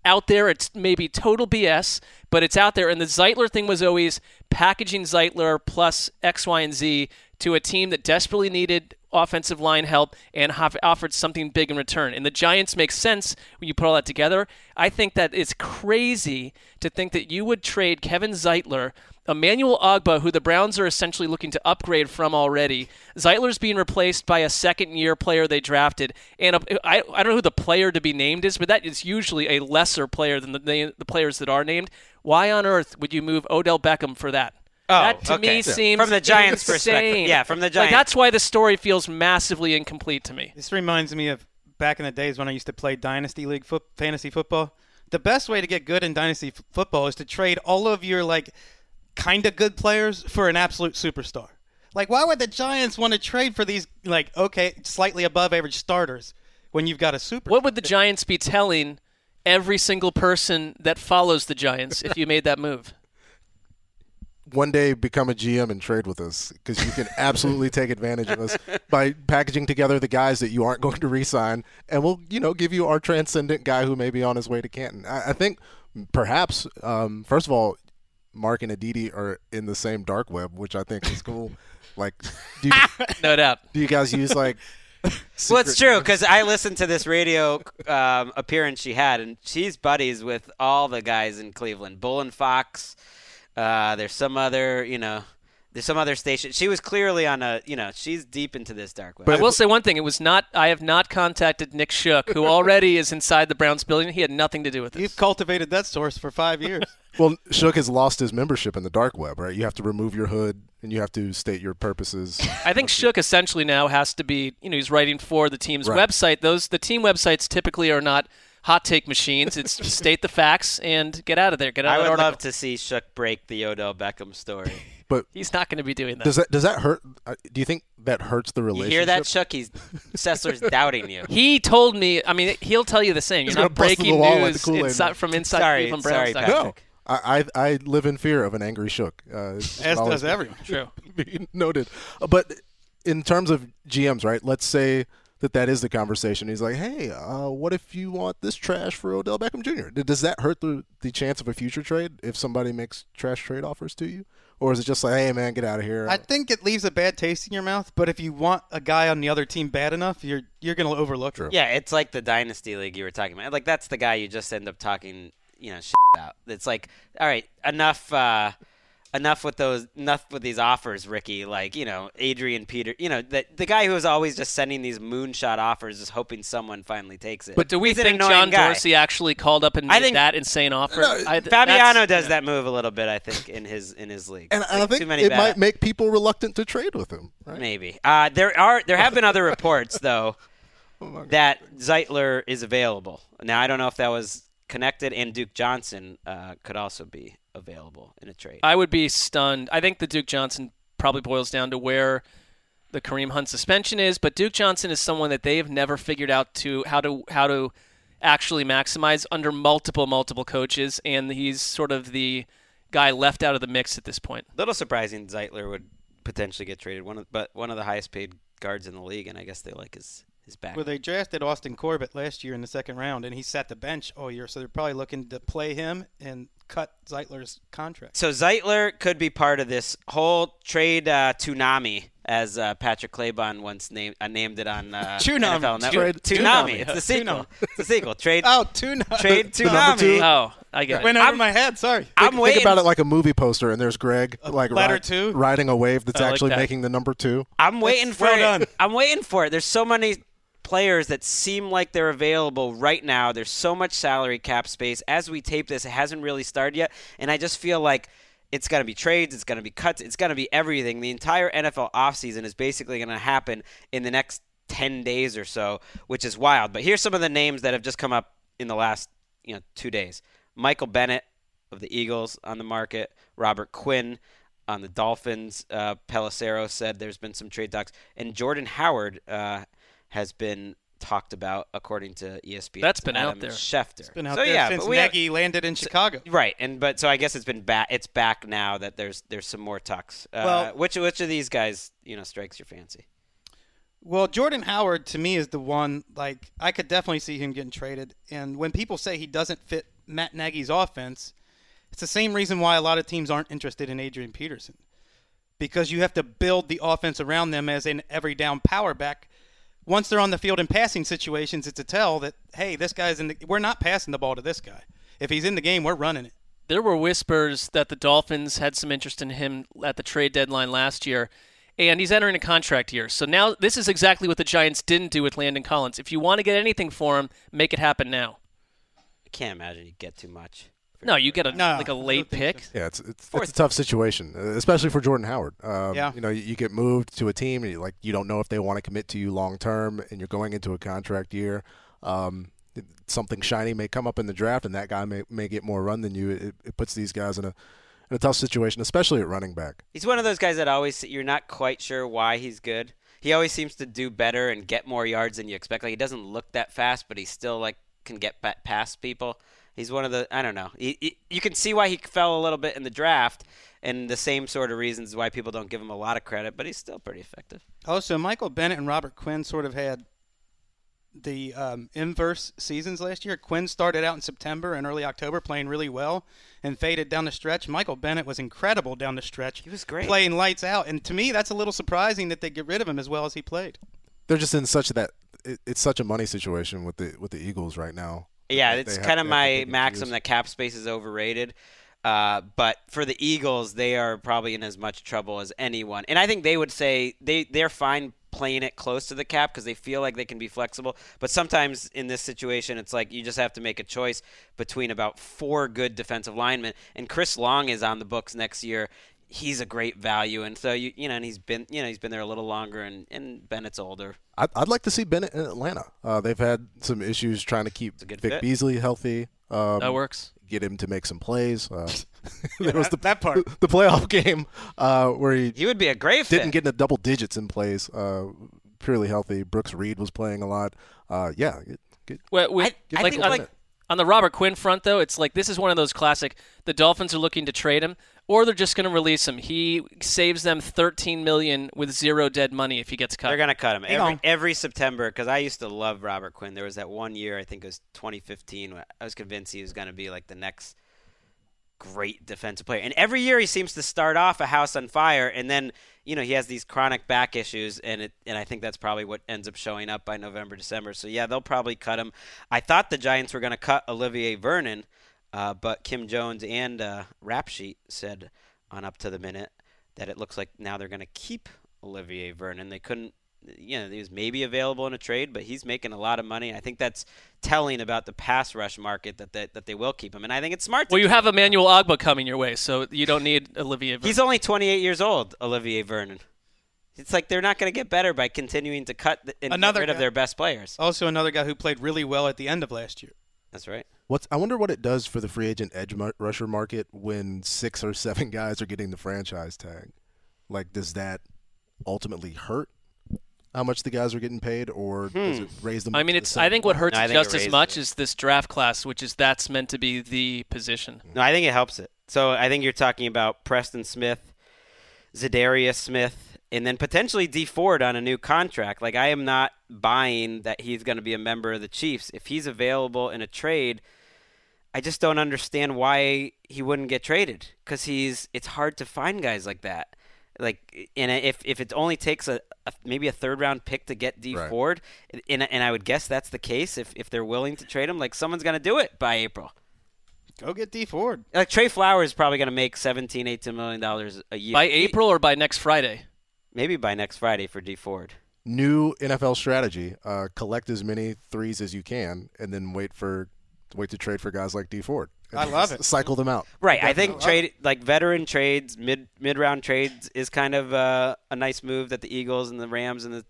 out there. It's maybe total BS, but it's out there. And the Zeitler thing was always packaging Zeitler plus X, Y, and Z to a team that desperately needed offensive line help and offered something big in return. And the Giants make sense when you put all that together. I think that it's crazy to think that you would trade Kevin Zeitler. Emmanuel Ogbah, who the Browns are essentially looking to upgrade from already. Zeitler's being replaced by a second year player they drafted. And a, I, I don't know who the player to be named is, but that is usually a lesser player than the, the players that are named. Why on earth would you move Odell Beckham for that? Oh, that to okay. me Yeah. seems From the Giants' perspective. Yeah, from the Like Giants. that's why the story feels massively incomplete to me. This reminds me of back in the days when I used to play Dynasty League foot, fantasy football. The best way to get good in Dynasty f- football is to trade all of your like kind of good players for an absolute superstar. Like, why would the Giants want to trade for these like okay, slightly above average starters when you've got a super? What would the [laughs] Giants be telling every single person that follows the Giants if you made that move? One day become a GM and trade with us because you can absolutely take advantage of us [laughs] by packaging together the guys that you aren't going to re-sign, and we'll you know give you our transcendent guy who may be on his way to Canton. I, I think perhaps um, first of all, Marc and Aditi are in the same dark web, which I think is cool. [laughs] like, do you, [laughs] no doubt. Do you guys use like? well, it's true because I listened to this radio um, appearance she had, and she's buddies with all the guys in Cleveland. Bull and Fox. Uh, there's some other, you know, there's some other station. She was clearly on a, you know, she's deep into this dark web. But I will say one thing: it was not. I have not contacted Nick Shook, who already is inside the Browns building. He had nothing to do with this. You've cultivated that source for five years. [laughs] Well, Shook has lost his membership in the dark web, right? You have to remove your hood and you have to state your purposes. I think Shook essentially now has to be, you know, he's writing for the team's Right. website. Those the team websites typically are not hot take machines. It's [laughs] state the facts and get out of there. Get out I of would that article. love to see Shook break the Odell Beckham story. [laughs] But he's not going to be doing that. does that does that hurt? uh, Do you think that hurts the relationship? You relationship? hear that, Shook? He's Sessler's [laughs] doubting you. He told me. I mean, he'll tell you the same. You're gonna not bust the breaking wall like the news inside, from inside Sorry, Cleveland sorry, Browns. No, I, I I live in fear of an angry Shook. Uh, As does everyone. True. noted. Uh, But in terms of GMs, right? Let's say that that is the conversation. He's like, "Hey, uh, what if you want this trash for Odell Beckham Jr.? Does that hurt the the chance of a future trade if somebody makes trash trade offers to you, or is it just like, hey, man, get out of here? I think it leaves a bad taste in your mouth. But if you want a guy on the other team bad enough, you're you're gonna overlook it. Yeah, it's like the dynasty league you were talking about. Like that's the guy you just end up talking, you know, shit about. It's like, all right, enough, uh, enough with those, enough with these offers, Ricky. Like, you know, Adrian Peter, you know, the the guy who is always just sending these moonshot offers, just hoping someone finally takes it. But do we He's think John guy. Dorsey actually called up and I made think- that insane offer? I, Fabiano that's- does that move a little bit, I think, in his in his league. and Like, I think too many it bad- might make people reluctant to trade with him. Right? Maybe. Uh, there are there have been other [laughs] reports though Oh that Zeitler is available. Now I don't know if that was connected, and Duke Johnson uh, could also be available in a trade. I would be stunned. I think the Duke Johnson probably boils down to where the Kareem Hunt suspension is, but Duke Johnson is someone that they have never figured out to how to how to actually maximize under multiple multiple coaches, and he's sort of the guy left out of the mix at this point. Little surprising Zeitler would potentially get traded. One of but one of the highest paid guards in the league, and I guess they like his his back. Well, they drafted Austin Corbett last year in the second round, and he sat the bench all year. So they're probably looking to play him and cut Zeitler's contract. So Zeitler could be part of this whole trade uh, tsunami, as uh, Patrick Claybon once named uh, named it on uh, [laughs] Tsunami. NFL Network. Trade- Tsunami. Tsunami. It's the sequel. [laughs] It's the sequel. Trade. Oh, tsunami. Trade [laughs] The number two. tsunami. Oh, I get it. Went over my head. Sorry. I'm think, waiting. think about it like a movie poster, and there's Gregg like letter ri- two? riding a wave that's I like actually that. making the number two. I'm waiting That's for well it. done. I'm waiting for it. There's so many players that seem like they're available right now. There's so much salary cap space. As we tape this, it hasn't really started yet, and I just feel like it's going to be trades, it's going to be cuts, it's going to be everything. The entire NFL offseason is basically going to happen in the next 10 days or so, which is wild. But here's some of the names that have just come up in the last, you know, 2 days. Michael Bennett of the Eagles on the market, Robert Quinn on the Dolphins. Uh, Pelissero said there's been some trade talks, and Jordan Howard uh, has been talked about according to ESPN. That's been out there. Schefter. It's been out so, there yeah, since but we have- landed in Chicago. Right, and but so I guess it's been back. It's back now that there's there's some more talks. Uh, Well- which which of these guys you know strikes your fancy? Well, Jordan Howard to me is the one. Like I could definitely see him getting traded. And when people say he doesn't fit Matt Nagy's offense, it's the same reason why a lot of teams aren't interested in Adrian Peterson, because you have to build the offense around them as an every down power back. Once they're on the field in passing situations, it's a tell that hey, this guy's in. The, we're not passing the ball to this guy. If he's in the game, we're running it. There were whispers that the Dolphins had some interest in him at the trade deadline last year, and he's entering a contract year. So now this is exactly what the Giants didn't do with Landon Collins. If you want to get anything for him, make it happen now. I can't imagine you get too much. No, you get a like a late pick. Yeah, it's it's, it's a tough situation, uh, especially for Jordan Howard. Um, Yeah. you know, you, you get moved to a team, and you, like you don't know if they want to commit to you long term, and you're going into a contract year. Um, something shiny may come up in the draft, and that guy may may get more run than you. It, it puts these guys in a in a tough situation, especially at running back. He's one of those guys that always you're not quite sure why he's good. He always seems to do better and get more yards than you expect. Like he doesn't look that fast, but he still like can get past people. He's one of the I don't know. He, he, you can see why he fell a little bit in the draft, and the same sort of reasons why people don't give him a lot of credit. But he's still pretty effective. Also, Michael Bennett and Robert Quinn sort of had the um, inverse seasons last year. Quinn started out in September and early October playing really well and faded down the stretch. Michael Bennett was incredible down the stretch. He was great. Playing lights out. And to me, that's a little surprising that they get rid of him as well as he played. They're just in such that it, it's such a money situation with the with the Eagles right now. Yeah, it's kind of my maxim that cap space is overrated. Uh, but for the Eagles, they are probably in as much trouble as anyone, and I think they would say they they're fine playing it close to the cap because they feel like they can be flexible. But sometimes in this situation, it's like you just have to make a choice between about four good defensive linemen, and Chris Long is on the books next year. He's a great value, and so you you know, and he's been you know he's been there a little longer, and and Bennett's older. I'd, I'd like to see Bennett in Atlanta. Uh, they've had some issues trying to keep Vic fit. Beasley healthy. Um, That works. Get him to make some plays. Uh, [laughs] [laughs] Yeah, there was the, that part. [laughs] the playoff game uh, where he He would be a great didn't fit. get into double digits in plays. Uh, purely healthy. Brooks Reed was playing a lot. Uh, yeah, get, get, Well, with, I like, think on, like- on the Robert Quinn front, though, it's like this is one of those classic. The Dolphins are looking to trade him, or they're just going to release him. He saves them 13 million with zero dead money if he gets cut. They're gonna cut him Hang every, on. every September because I used to love Robert Quinn. There was that one year, I think it was 2015. where I was convinced he was gonna be like the next great defensive player. And every year he seems to start off a house on fire, and then you know he has these chronic back issues, and it and I think that's probably what ends up showing up by November, December. So yeah, they'll probably cut him. I thought the Giants were gonna cut Olivier Vernon, uh, but Kim Jones and uh, Rap Sheet said on Up to the Minute that it looks like now they're gonna keep Olivier Vernon. They couldn't. You know, he was maybe available in a trade, but he's making a lot of money. I think that's telling about the pass rush market that they, that they will keep him, and I think it's smart. To Well, you have Emmanuel Ogbah coming your way, so you don't need Olivier. Vernon. He's only 28 years old, Olivier Vernon. It's like they're not going to get better by continuing to cut the, and Another get rid of their best players. Also, another guy who played really well at the end of last year. That's right. What's I wonder what it does for the free agent edge mu- rusher market when six or seven [laughs] guys are getting the franchise tag. Like, does that ultimately hurt how much the guys are getting paid, or does Hmm. it raise them? I mean, it's. I think what hurts No, think just as much is this draft class, which is that's meant to be the position. No, I think it helps it. So I think you're talking about Preston Smith, Za'Darius Smith, and then potentially Dee Ford on a new contract. Like I am not buying that he's going to be a member of the Chiefs. If he's available in a trade, I just don't understand why he wouldn't get traded. Because he's it's hard to find guys like that. Like and if if it only takes a, a maybe a third round pick to get D Right. Ford, and and I would guess that's the case if if they're willing to trade him. Like someone's going to do it by April. Go get Dee Ford. Like Trey Flowers is probably going to make 17, 18 million dollars a year By April or by next Friday? maybe by next Friday for Dee Ford. New NFL strategy: uh, collect as many threes as you can, and then wait for wait to trade for guys like Dee Ford. I love it. Cycle them out. Right. I think trade like veteran trades, mid mid round trades is kind of uh, a nice move that the Eagles and the Rams and the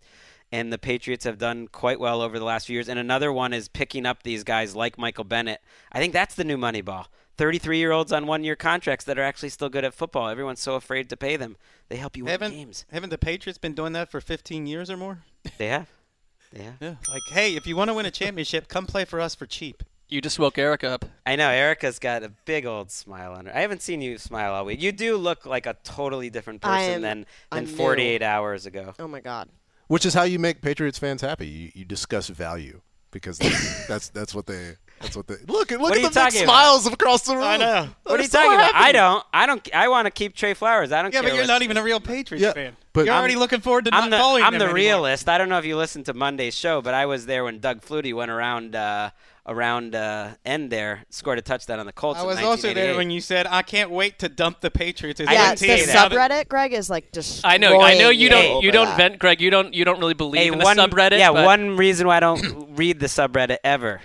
and the Patriots have done quite well over the last few years. And another one is picking up these guys like Michael Bennett. I think that's the new money ball. 33 year olds on one year contracts that are actually still good at football. Everyone's so afraid to pay them. They help you win Haven't games. haven't the Patriots been doing that for 15 years or more? They have. Yeah. Yeah. Like, hey, if you want to win a championship, come play for us for cheap. You just woke Erica up. I know Erica's got a big old smile on her. I haven't seen you smile all week. You do look like a totally different I person am- than I'm than new. 48 hours ago. Oh my God. Which is how you make Patriots fans happy. You, you discuss value because that's [laughs] that's, that's what they that's what they look at. Look What at are you the big talking about? smiles across the room. I know. What are They're you so talking about? I don't. I don't. I want to keep Trey Flowers. I don't Yeah, care. but you're what- not even a real Patriots Yeah, fan. but- you're I'm- already looking forward to I'm not the, following I'm them the anymore. realist. I don't know if you listened to Monday's show, but I was there when Doug Flutie went around uh, around uh, end there, scored a touchdown on the Colts. I in was also there when you said, "I can't wait to dump the Patriots." as yeah, the say team." that. subreddit, Gregg, is like just. I know. I know you don't. You don't that. vent, Gregg. You don't. You don't really believe Hey, in the one, subreddit. Yeah, but, one reason why I don't [coughs] read the subreddit ever.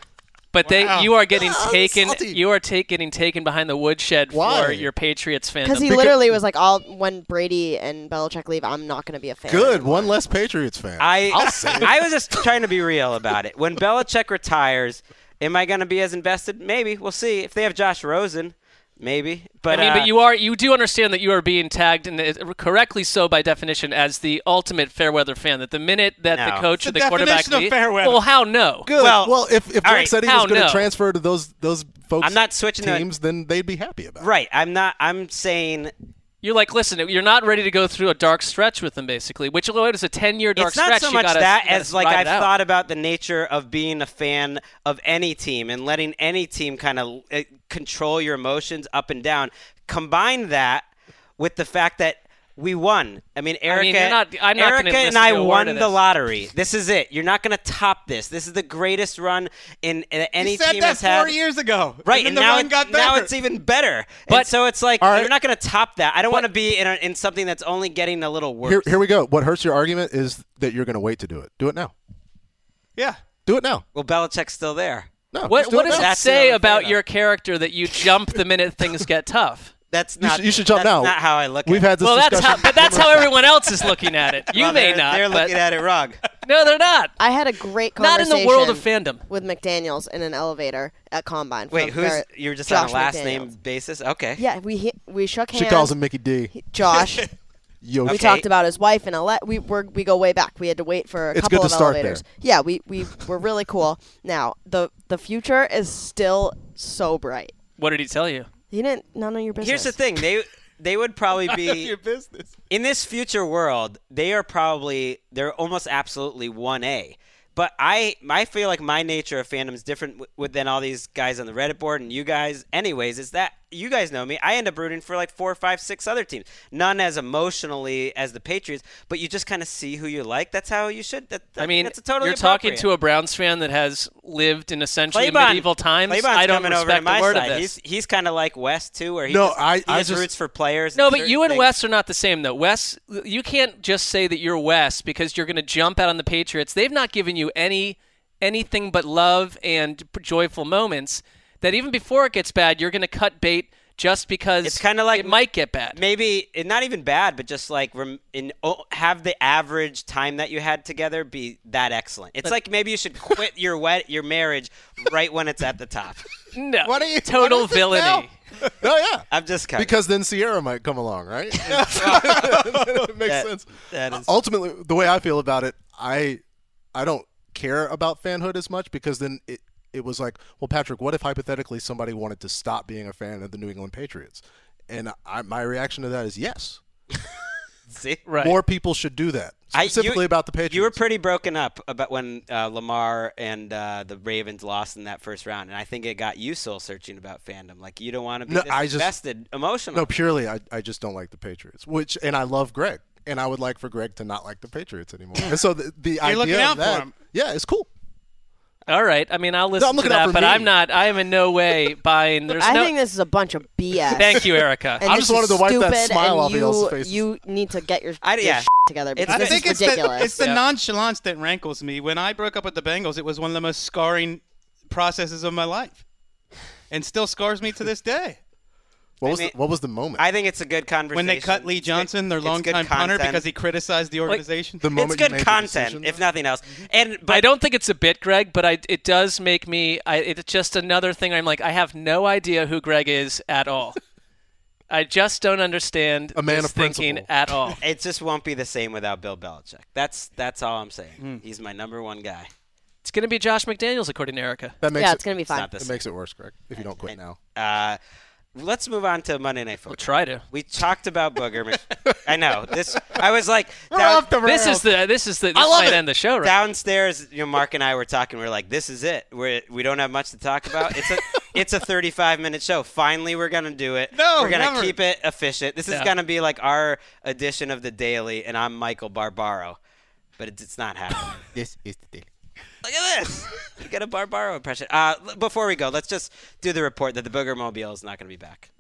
But they, Wow. you are getting [laughs] taken. salty. You are take, getting taken behind the woodshed Why? for your Patriots fandom. Because he literally was like, "All when Brady and Belichick leave, I'm not going to be a fan." Good. anymore." One less Patriots fan. I I'll say. [laughs] I was just trying to be real about it. When Belichick retires, am I going to be as invested? Maybe. We'll see. If they have Josh Rosen, maybe. But I mean, uh, but you are. You do understand that you are being tagged, and correctly so by definition, as the ultimate fair weather fan. That the minute that the coach It's or the the quarterback definition of leave- fair well, how no? Good. Well, Well, if if all Gregg right, said he was going to no? transfer to those those folks, I'm not switching to- teams, then they'd be happy about. it. right. I'm not. I'm saying You're like, listen, you're not ready to go through a dark stretch with them, basically. Which is a ten-year dark stretch. it's not stretch? so much gotta, that as like I've thought about the nature of being a fan of any team and letting any team kind of uh, control your emotions up and down. Combine that with the fact that we won. I mean, Erica, mean, you're not- I'm not gonna Erica and I to a word won the lottery. This is it. You're not going to top this. This is the greatest run in, in any you said team that has four had. years ago. Right, and, and, now, run it- got now it's even better. But- and so it's like All right. you're not going to top that. I don't want to be in, a, in something that's only getting a little worse. Here, here we go. What hurts your argument is that you're going to wait to do it. Do it now. yeah. Do it now. Well, Belichick's still there. No. What, what does now. it say about your character that you jump the minute things get [laughs] tough? That's You not. should- you should jump that's now. Not how I look. We've at had this well, that's how, but that's how [laughs] everyone else is looking at it. it. [laughs] You Well, may not. They're looking at it wrong. [laughs] no, they're not. I had a great conversation. Not in conversation the world of fandom. with McDaniels in an elevator at Combine. Wait, who's Barrett- you're just Josh on a last McDaniels. name basis? Okay. Yeah, we he- we shook hands. She calls him Mickey D. Josh. Yo, We talked about his wife and ele- we we're, we go way back. We had to wait for a It's couple good of to start elevators. Yeah, we we were really cool. Now the the future is still so bright. What did he tell you? He didn't none of your business. Here's the thing. They they would probably None of be your business. in this future world. They are probably they're almost absolutely one A. But I I feel like my nature of fandom is different w- with than all these guys on the Reddit board and you guys. Anyways, is that you guys know me. I end up rooting for like four, five, six other teams. None as emotionally as the Patriots, but you just kind of see who you like. That's how you should. That, I mean, that's a totally you're talking to a Browns fan that has lived in essentially Claybon- medieval times. Claybon's I don't coming over respect to my a word side. of this. He's he's kind of like Wes too, where he No, just, I- he I just just- roots for players. No, but you and things. Wes are not the same, though. Wes, you can't just say that you're Wes because you're going to jump out on the Patriots. They've not given you any anything but love and joyful moments. That even before it gets bad, you're going to cut bait just because It's kind of like it might get bad. Maybe not even bad, but just like rem, in oh, have the average time that you had together be that excellent. It's like maybe you should quit your wet your marriage right when it's at the top. No, What are you- total what is villainy. Oh yeah. I'm just kind Because then Sierra might come along, right? [laughs] [laughs] it makes That- sense. that is- Ultimately, the way I feel about it, I I don't care about fanhood as much because then it it was like, well, Patrick, what if hypothetically somebody wanted to stop being a fan of the New England Patriots? And I, my reaction to that is yes. [laughs] see Right. More people should do that. I- you- Specifically about the Patriots. You were pretty broken up about when uh, Lamar and uh, the Ravens lost in that first round, and I think it got you soul searching about fandom. Like you don't want to be No, this I just- invested emotionally. No, purely, I, I just don't like the Patriots. Which, and I love Gregg, and I would like for Gregg to not like the Patriots anymore. and so the, the [laughs] You're idea looking of out for that, him. yeah, it's cool. All right. I mean, I'll listen I'm to that, but me. I'm not. I am in no way [laughs] buying. There's I no. think this is a bunch of BS. Thank you, Erica. I just wanted to wipe that smile and off of you, y'all's faces. You need to get your, I- your yeah. shit together It's- because I this think is it's the, ridiculous. it's the Yeah. nonchalance that rankles me. When I broke up with the Bengals, it was one of the most scarring processes of my life. and still scars me to this day. What I was mean- the, what was the moment? I think it's a good conversation. When they cut Lee Johnson, their it's good longtime punter, because he criticized the organization. the moment it's good content, decision, if nothing else. And but I don't think it's a bit, Gregg, but I, it does make me. I, it's just another thing. I'm like, I have no idea who Gregg is at all. I just don't understand A man of thinking principle. at all. [laughs] it just won't be the same without Bill Belichick. That's that's all I'm saying. Hmm. He's my number one guy. It's going to be Josh McDaniels, according to Erica. That makes Yeah, it, it's gonna be fine. not the It makes it worse, Gregg. If you don't quit now. Uh, let's move on to Monday Night Football. We'll try to. We talked about Booger. Mc- [laughs] I know this. I was like, We're down- off the This is the. This is the. This I love might it. end the show, right? downstairs. You know, Marc and I were talking. We are like, this is it. We we don't have much to talk about. It's a [laughs] it's a 35 minute show. Finally, we're gonna do it. No, we're gonna never. keep it efficient. This is Yeah. gonna be like our edition of the Daily, and I'm Michael Barbaro, but it's, it's not happening. This is the daily. Look at this. You [laughs] get a Barbaro impression. Uh, before we go, let's just do the report that the Booger Mobile is not going to be back.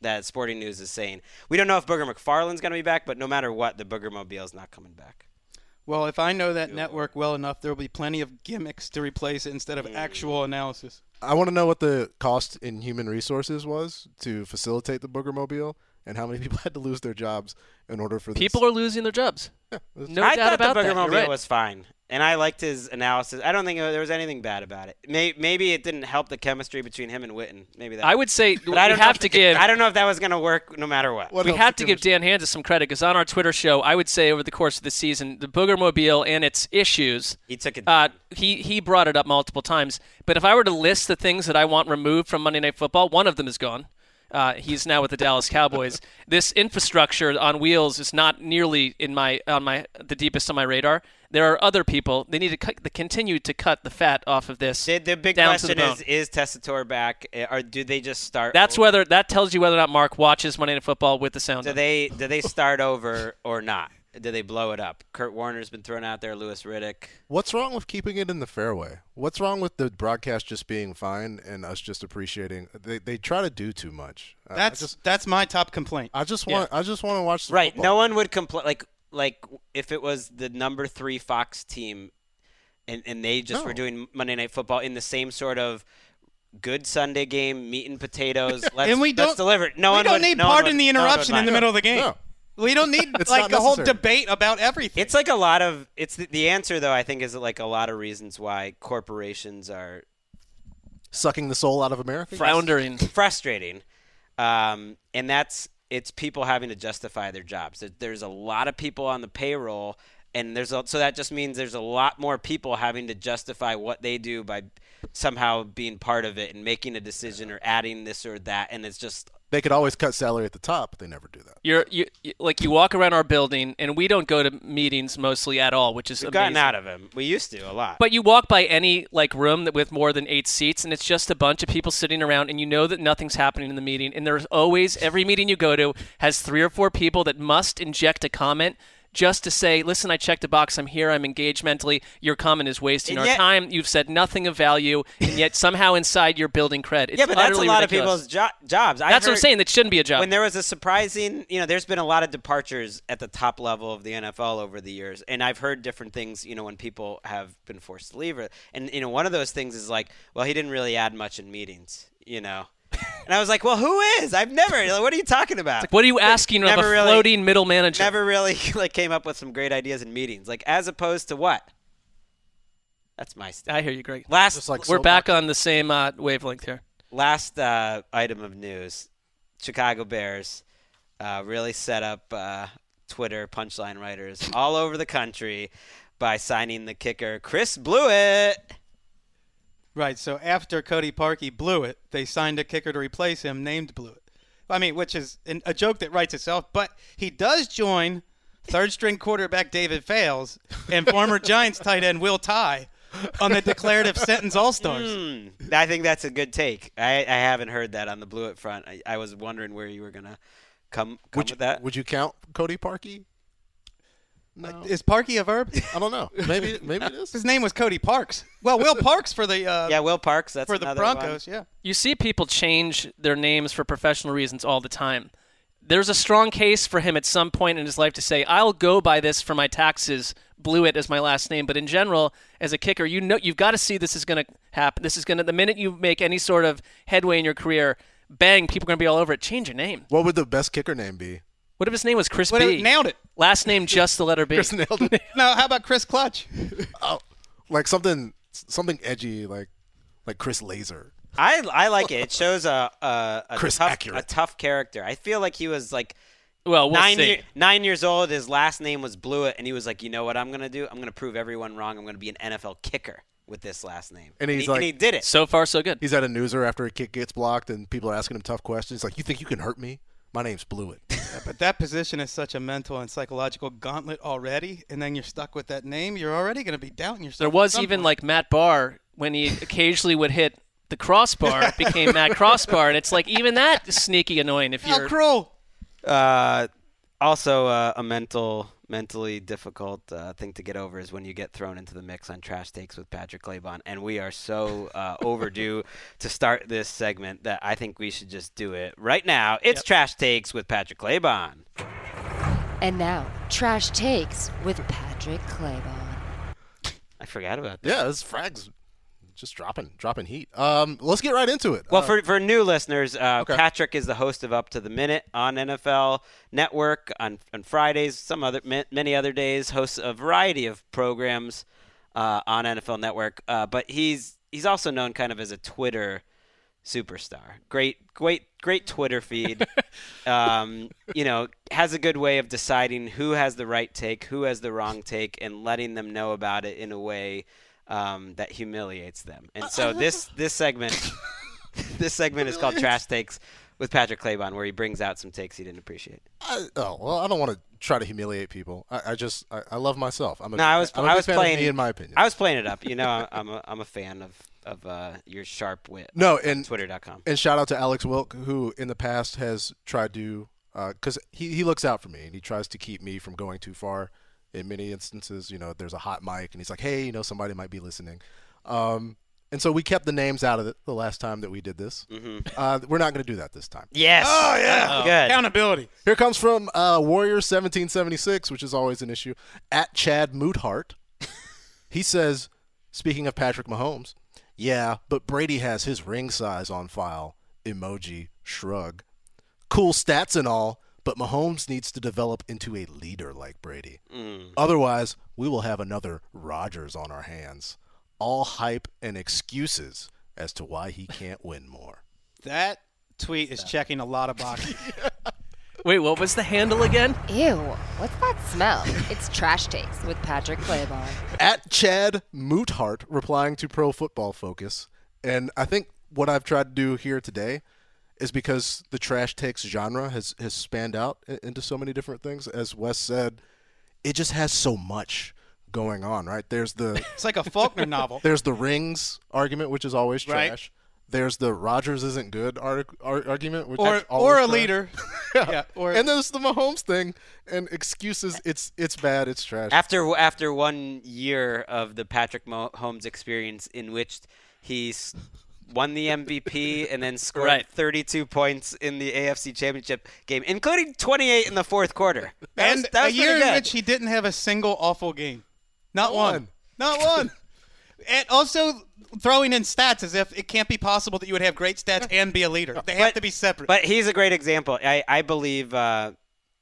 That Sporting News is saying. We don't know if Booger McFarland's going to be back, but no matter what, the Booger Mobile is not coming back. Well, if I know that network well enough, there will be plenty of gimmicks to replace it instead of actual analysis. I want to know what the cost in human resources was to facilitate the Booger Mobile, and how many [laughs] people had to lose their jobs in order for this. People are losing their jobs. No I doubt thought about the Booger that. You're Mobile right. was fine, and I liked his analysis. I don't think there was anything bad about it. May, maybe it didn't help the chemistry between him and Witten. Maybe that. I would say [laughs] but I don't have to give. I don't know if that was going to work no matter what. we have to give Dan Hanzus some credit because on our Twitter show, I would say over the course of the season, the Booger Mobile and its issues. He took it. Uh, he he brought it up multiple times. But if I were to list the things that I want removed from Monday Night Football, one of them is gone. Uh, he's now with the Dallas Cowboys. this infrastructure on wheels is not nearly in my on my the deepest on my radar. There are other people. They need to cut, continue to cut the fat off of this. The, the big the question bone. is: Is Tessitore back, eh, or do they just start? That's whether that tells you whether or not Marc watches Monday Night Football with the sound. Do they do they start over or not? Do they blow it up? Kurt Warner's been thrown out there. Louis Riddick. What's wrong with keeping it in the fairway? What's wrong with the broadcast just being fine and us just appreciating? They, they try to do too much. I- I That's just, that's my top complaint. I just want I just want to watch the Right. football. No one would complain. Like like if it was the number three Fox team, and and they just were doing Monday Night Football in the same sort of. Good Sunday game, meat and potatoes. [laughs] Let's, and we let's don't deliver. it. No we one don't would, need no one pardon would- the no interruption in the middle of the game. No. We don't need It's like not a whole debate about everything. It's like a lot of it's the, the answer though. I think is like a lot of reasons why corporations are sucking the soul out of America. Floundering. frustrating, um, and that's it's people having to justify their jobs. There's a lot of people on the payroll, and there's a, so that just means there's a lot more people having to justify what they do by somehow being part of it and making a decision or adding this or that, and it's just They could always cut salary at the top, but they never do that. You're you, you like you walk around our building, and we don't go to meetings mostly at all, which is we've amazing. gotten out of them. We used to a lot. But you walk by any like room that with more than eight seats, and it's just a bunch of people sitting around, and you know that nothing's happening in the meeting. And there's always every meeting you go to has three or four people that must inject a comment just to say, "Listen, I checked a box. I'm here. I'm engaged mentally. Your comment is wasting And our time. You've said nothing of value, and yet somehow inside you're building cred. It's yeah, but that's a lot ridiculous. of people's jo- jobs. I That's what I'm saying. That shouldn't be a job. When there was a surprising, you know, there's been a lot of departures at the top level of the NFL over the years, and I've heard different things. You know, when people have been forced to leave, and you know, one of those things is like, well, he didn't really add much in meetings. You know, and I was like, well, who is? I've never. Like, what are you talking about? Like, what are you asking of a Never really- floating middle manager? Never really [laughs] like came up with some great ideas in meetings, like as opposed to what? That's my. St- I hear you, Gregg. Last, We're back on the same uh, wavelength here. last uh, item of news Chicago Bears uh, really set up uh, Twitter punchline writers all over the country by signing the kicker Chris Blewitt. Right. So after Cody Parkey blew it, they signed a kicker to replace him named Blewitt. I mean, which is an, a joke that writes itself. But he does join third string quarterback David Fales and former [laughs] Giants tight end Will Tye on the declarative sentence All Stars. Hmm, I think that's a good take. I, I haven't heard that on the Blewitt front. I, I was wondering where you were gonna come come Would you, with that. would you count Cody Parkey? No. Is Parkey a verb? I don't know. [laughs] Maybe maybe it is. His name was Cody Parks. Well, Will Parks for the uh, yeah, Will Parks. That's for the another one. Broncos. Yeah. You see people change their names for professional reasons all the time. there's a strong case for him at some point in his life to say, "I'll go by this for my taxes." Blewitt as my last name, but in general, as a kicker, you know you've got to see this is going to happen. This is going to the minute you make any sort of headway in your career, bang, people are going to be all over it. Change your name. What would the best kicker name be? What if his name was Chris What B? if- nailed it. Last name [laughs] just the letter B. Chris nailed it. [laughs] No, how about Chris Clutch? oh, like something something edgy, like like Chris Laser. I I like it. It shows a a, a Chris tough accurate. a tough character. I feel like he was like well, we'll nine see. year- nine years old. His last name was Blewitt, and he was like, you know what I'm gonna do? I'm gonna prove everyone wrong. I'm gonna be an NFL kicker with this last name. And he's he, like, and he did it. So far, so good. He's at a newser after a kick gets blocked, and people are asking him tough questions. He's like, "You think you can hurt me? My name's Blewitt." [laughs] Yeah, but that position is such a mental and psychological gauntlet already, and then you're stuck with that name. You're already going to be doubting yourself. There was even point. like Matt Barr when he [laughs] occasionally would hit the crossbar [laughs] became Matt Crossbar, and it's like even that is sneaky annoying if How you're cruel. Uh, also, uh, a mental, mentally difficult uh, thing to get over is when you get thrown into the mix on trash takes with Patrick Claybon, and we are so uh, [laughs] overdue to start this segment that I think we should just do it right now. It's trash takes with Patrick Claybon. And now, Trash Takes with Patrick Claybon. I forgot about that. yeah, this frags just dropping dropping heat. Um, let's get right into it. Well, Uh, for, for new listeners, uh, Okay. Patrick is the host of Up to the Minute on NFL Network on, on Fridays, some other many other days. Hosts a variety of programs uh, on NFL Network, uh, but he's he's also known kind of as a Twitter superstar. Great, great, great Twitter feed. [laughs] um, you know, has a good way of deciding who has the right take, who has the wrong take, and letting them know about it in a way um, that humiliates them. And so this this segment [laughs] this segment is called Trash Takes with Patrick Claybon, where he brings out some takes he didn't appreciate. I, oh well, I don't want to try to humiliate people. I, I just I, I love myself. I'm a, No, I was I'm a I was playing me, in my opinion. I was playing it up. You know, I'm- [laughs] I'm a, I'm a fan of of uh, your sharp wit. No, on and Twitter.com. And shout out to Alex Wilk, who in the past has tried to, because he he looks out for me and he tries to keep me from going too far. In many instances, you know, there's a hot mic and he's like, "Hey, you know, somebody might be listening," um, and so we kept the names out of it the last time that we did this. Mhm. Uh, we're not going to do that this time. Yes. Oh yeah, Oh. Good. accountability. Here comes from uh, Warrior 1776, which is always an issue. At Chad Moothart, [laughs] he says, speaking of Patrick Mahomes, yeah, but Brady has his ring size on file. Emoji shrug. Cool stats and all, but Mahomes needs to develop into a leader like Brady. Mm. Otherwise, we will have another Rodgers on our hands. All hype and excuses as to why he can't win more. That tweet is checking a lot of boxes. [laughs] Wait, what was the handle again? Ew, what's that smell? it's Trash Takes with Patrick Claybon. at Chad Moothart replying to Pro Football Focus. And I think what I've tried to do here today is because the trash takes genre has, has spanned out into so many different things. As Wes said, it just has so much going on, right? There's the [laughs] It's like a Faulkner novel. there's the rings argument, which is always Right. trash. There's the Rodgers isn't good arg- ar- argument, which Or- is or a trash. leader. [laughs] [laughs] Yeah, or- and there's the Mahomes thing and excuses. It's it's bad. It's trash. After after one year of the Patrick Mahomes experience, in which he's won the MVP and then scored Right. 32 points in the AFC Championship game, including 28 in the fourth quarter. That and was, that a year pretty in which he didn't have a single awful game. Not Not one. one. Not one. and also throwing in stats as if it can't be possible that you would have great stats [laughs] and be a leader. They have to be separate. But he's a great example. I, I believe, uh,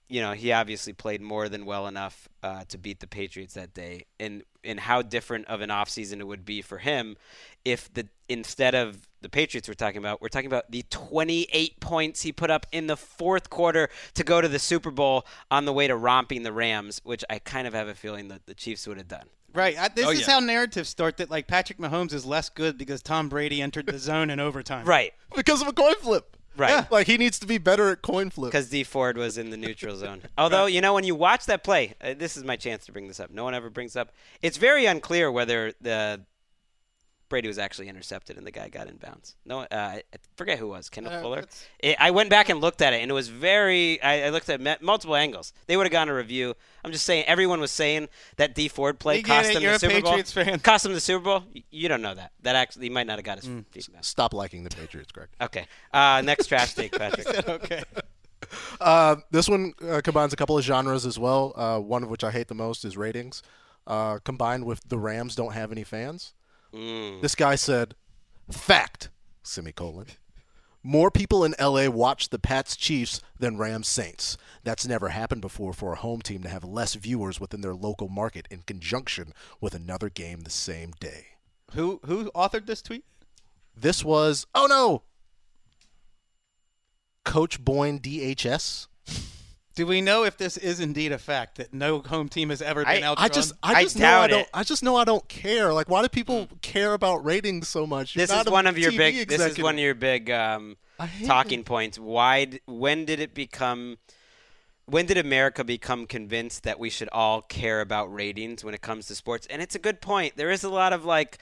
you know, he obviously played more than well enough uh, to beat the Patriots that day. And, and how different of an offseason it would be for him if the instead of the Patriots we're talking about, we're talking about the 28 points he put up in the fourth quarter to go to the Super Bowl on the way to romping the Rams, which I kind of have a feeling that the Chiefs would have done. Right. I, this Oh, is yeah. how narratives start that like Patrick Mahomes is less good because Tom Brady entered the zone in overtime. Right. because of a coin flip. Right. Yeah, like he needs to be better at coin flip. Because Dee Ford was in the neutral zone. [laughs] Although, you know, when you watch that play, uh, this is my chance to bring this up. No one ever brings up. It's very unclear whether the Brady was actually intercepted and the guy got in bounds. No, uh, I forget who it was. Kenneth Uh, Fuller. It, I went back and looked at it, and it was very. I, I looked at me- multiple angles. They would have gone to review. I'm just saying. Everyone was saying that Dee Ford play We cost it, them the a Super Patriots Bowl. fan. Cost them the Super Bowl. Y- You don't know that. That actually, he might not have got his feet. Stop liking the Patriots, Gregg. [laughs] Okay. Uh, next trash take, [laughs] Patrick. okay. [laughs] Uh, this one uh, combines a couple of genres as well. Uh, one of which I hate the most is ratings, uh, combined with the Rams don't have any fans. Mm. This guy said, "Fact: semicolon. More people in LA watch the Pats Chiefs than Rams Saints. That's never happened before for a home team to have less viewers within their local market in conjunction with another game the same day." Who who authored this tweet? This was oh no, Coach Boyne DHS. Do we know if this is indeed a fact that no home team has ever been outdrawn? I just, I just know I don't. I just know I don't care. Like, why do people care about ratings so much? You're This is one of your big. This is one of your big um, hate talking points. Why? d- When did it become? When did America become convinced that we should all care about ratings when it comes to sports? And it's a good point. There is a lot of like,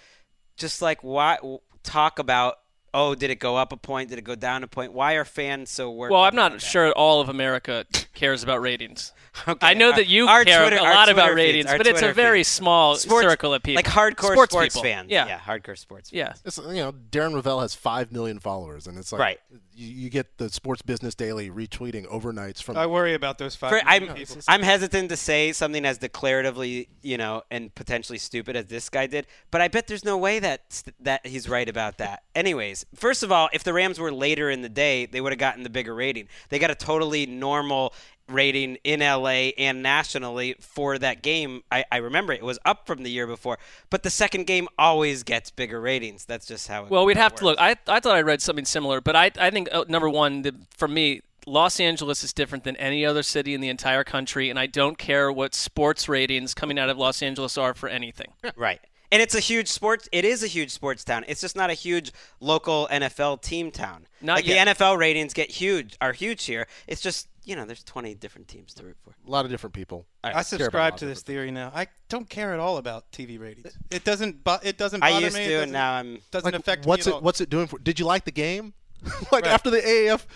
just like why talk about. Oh, did it go up a point? Did it go down a point? Why are fans so worried? Well, I'm not about that? sure all of America cares about ratings. [laughs] Okay, I know our- that you our care Twitter- a our lot about feeds, ratings, our but it's a very feeds. small Sports- circle of people, like hardcore sports, sports people. fans. Yeah, yeah, hardcore sports. Yeah. It's, you know, Darren Rovell has five million followers, and it's like Right. You, you get the Sports Business Daily retweeting overnights from. I worry about those five. For, I'm. I'm hesitant to say something as declaratively, you know, and potentially stupid as this guy did, but I bet there's no way that that he's right about that. Anyways, first of all, if the Rams were later in the day, they would have gotten the bigger rating. They got a totally normal rating in LA and nationally for that game. I, I remember it was up from the year before, but the second game always gets bigger ratings. That's just how it Well, we'd have to look. I, I thought I read something similar, but I, I think uh, number one, the, for me, Los Angeles is different than any other city in the entire country, and I don't care what sports ratings coming out of Los Angeles are for anything. [laughs] Right. And it's a huge sports. It is a huge sports town. It's just not a huge local NFL team town. Not like yet. the NFL ratings get huge, are huge here. It's just you know, there's 20 different teams to root for. A lot of different people. I care about a subscribe to this theory now. I don't care at all about TV ratings. It doesn't. Bu- it doesn't I bother used me. to, and now I'm- doesn't Like, affect what's me it? What's it doing for? Did you like the game? [laughs] like Right. after the AAF,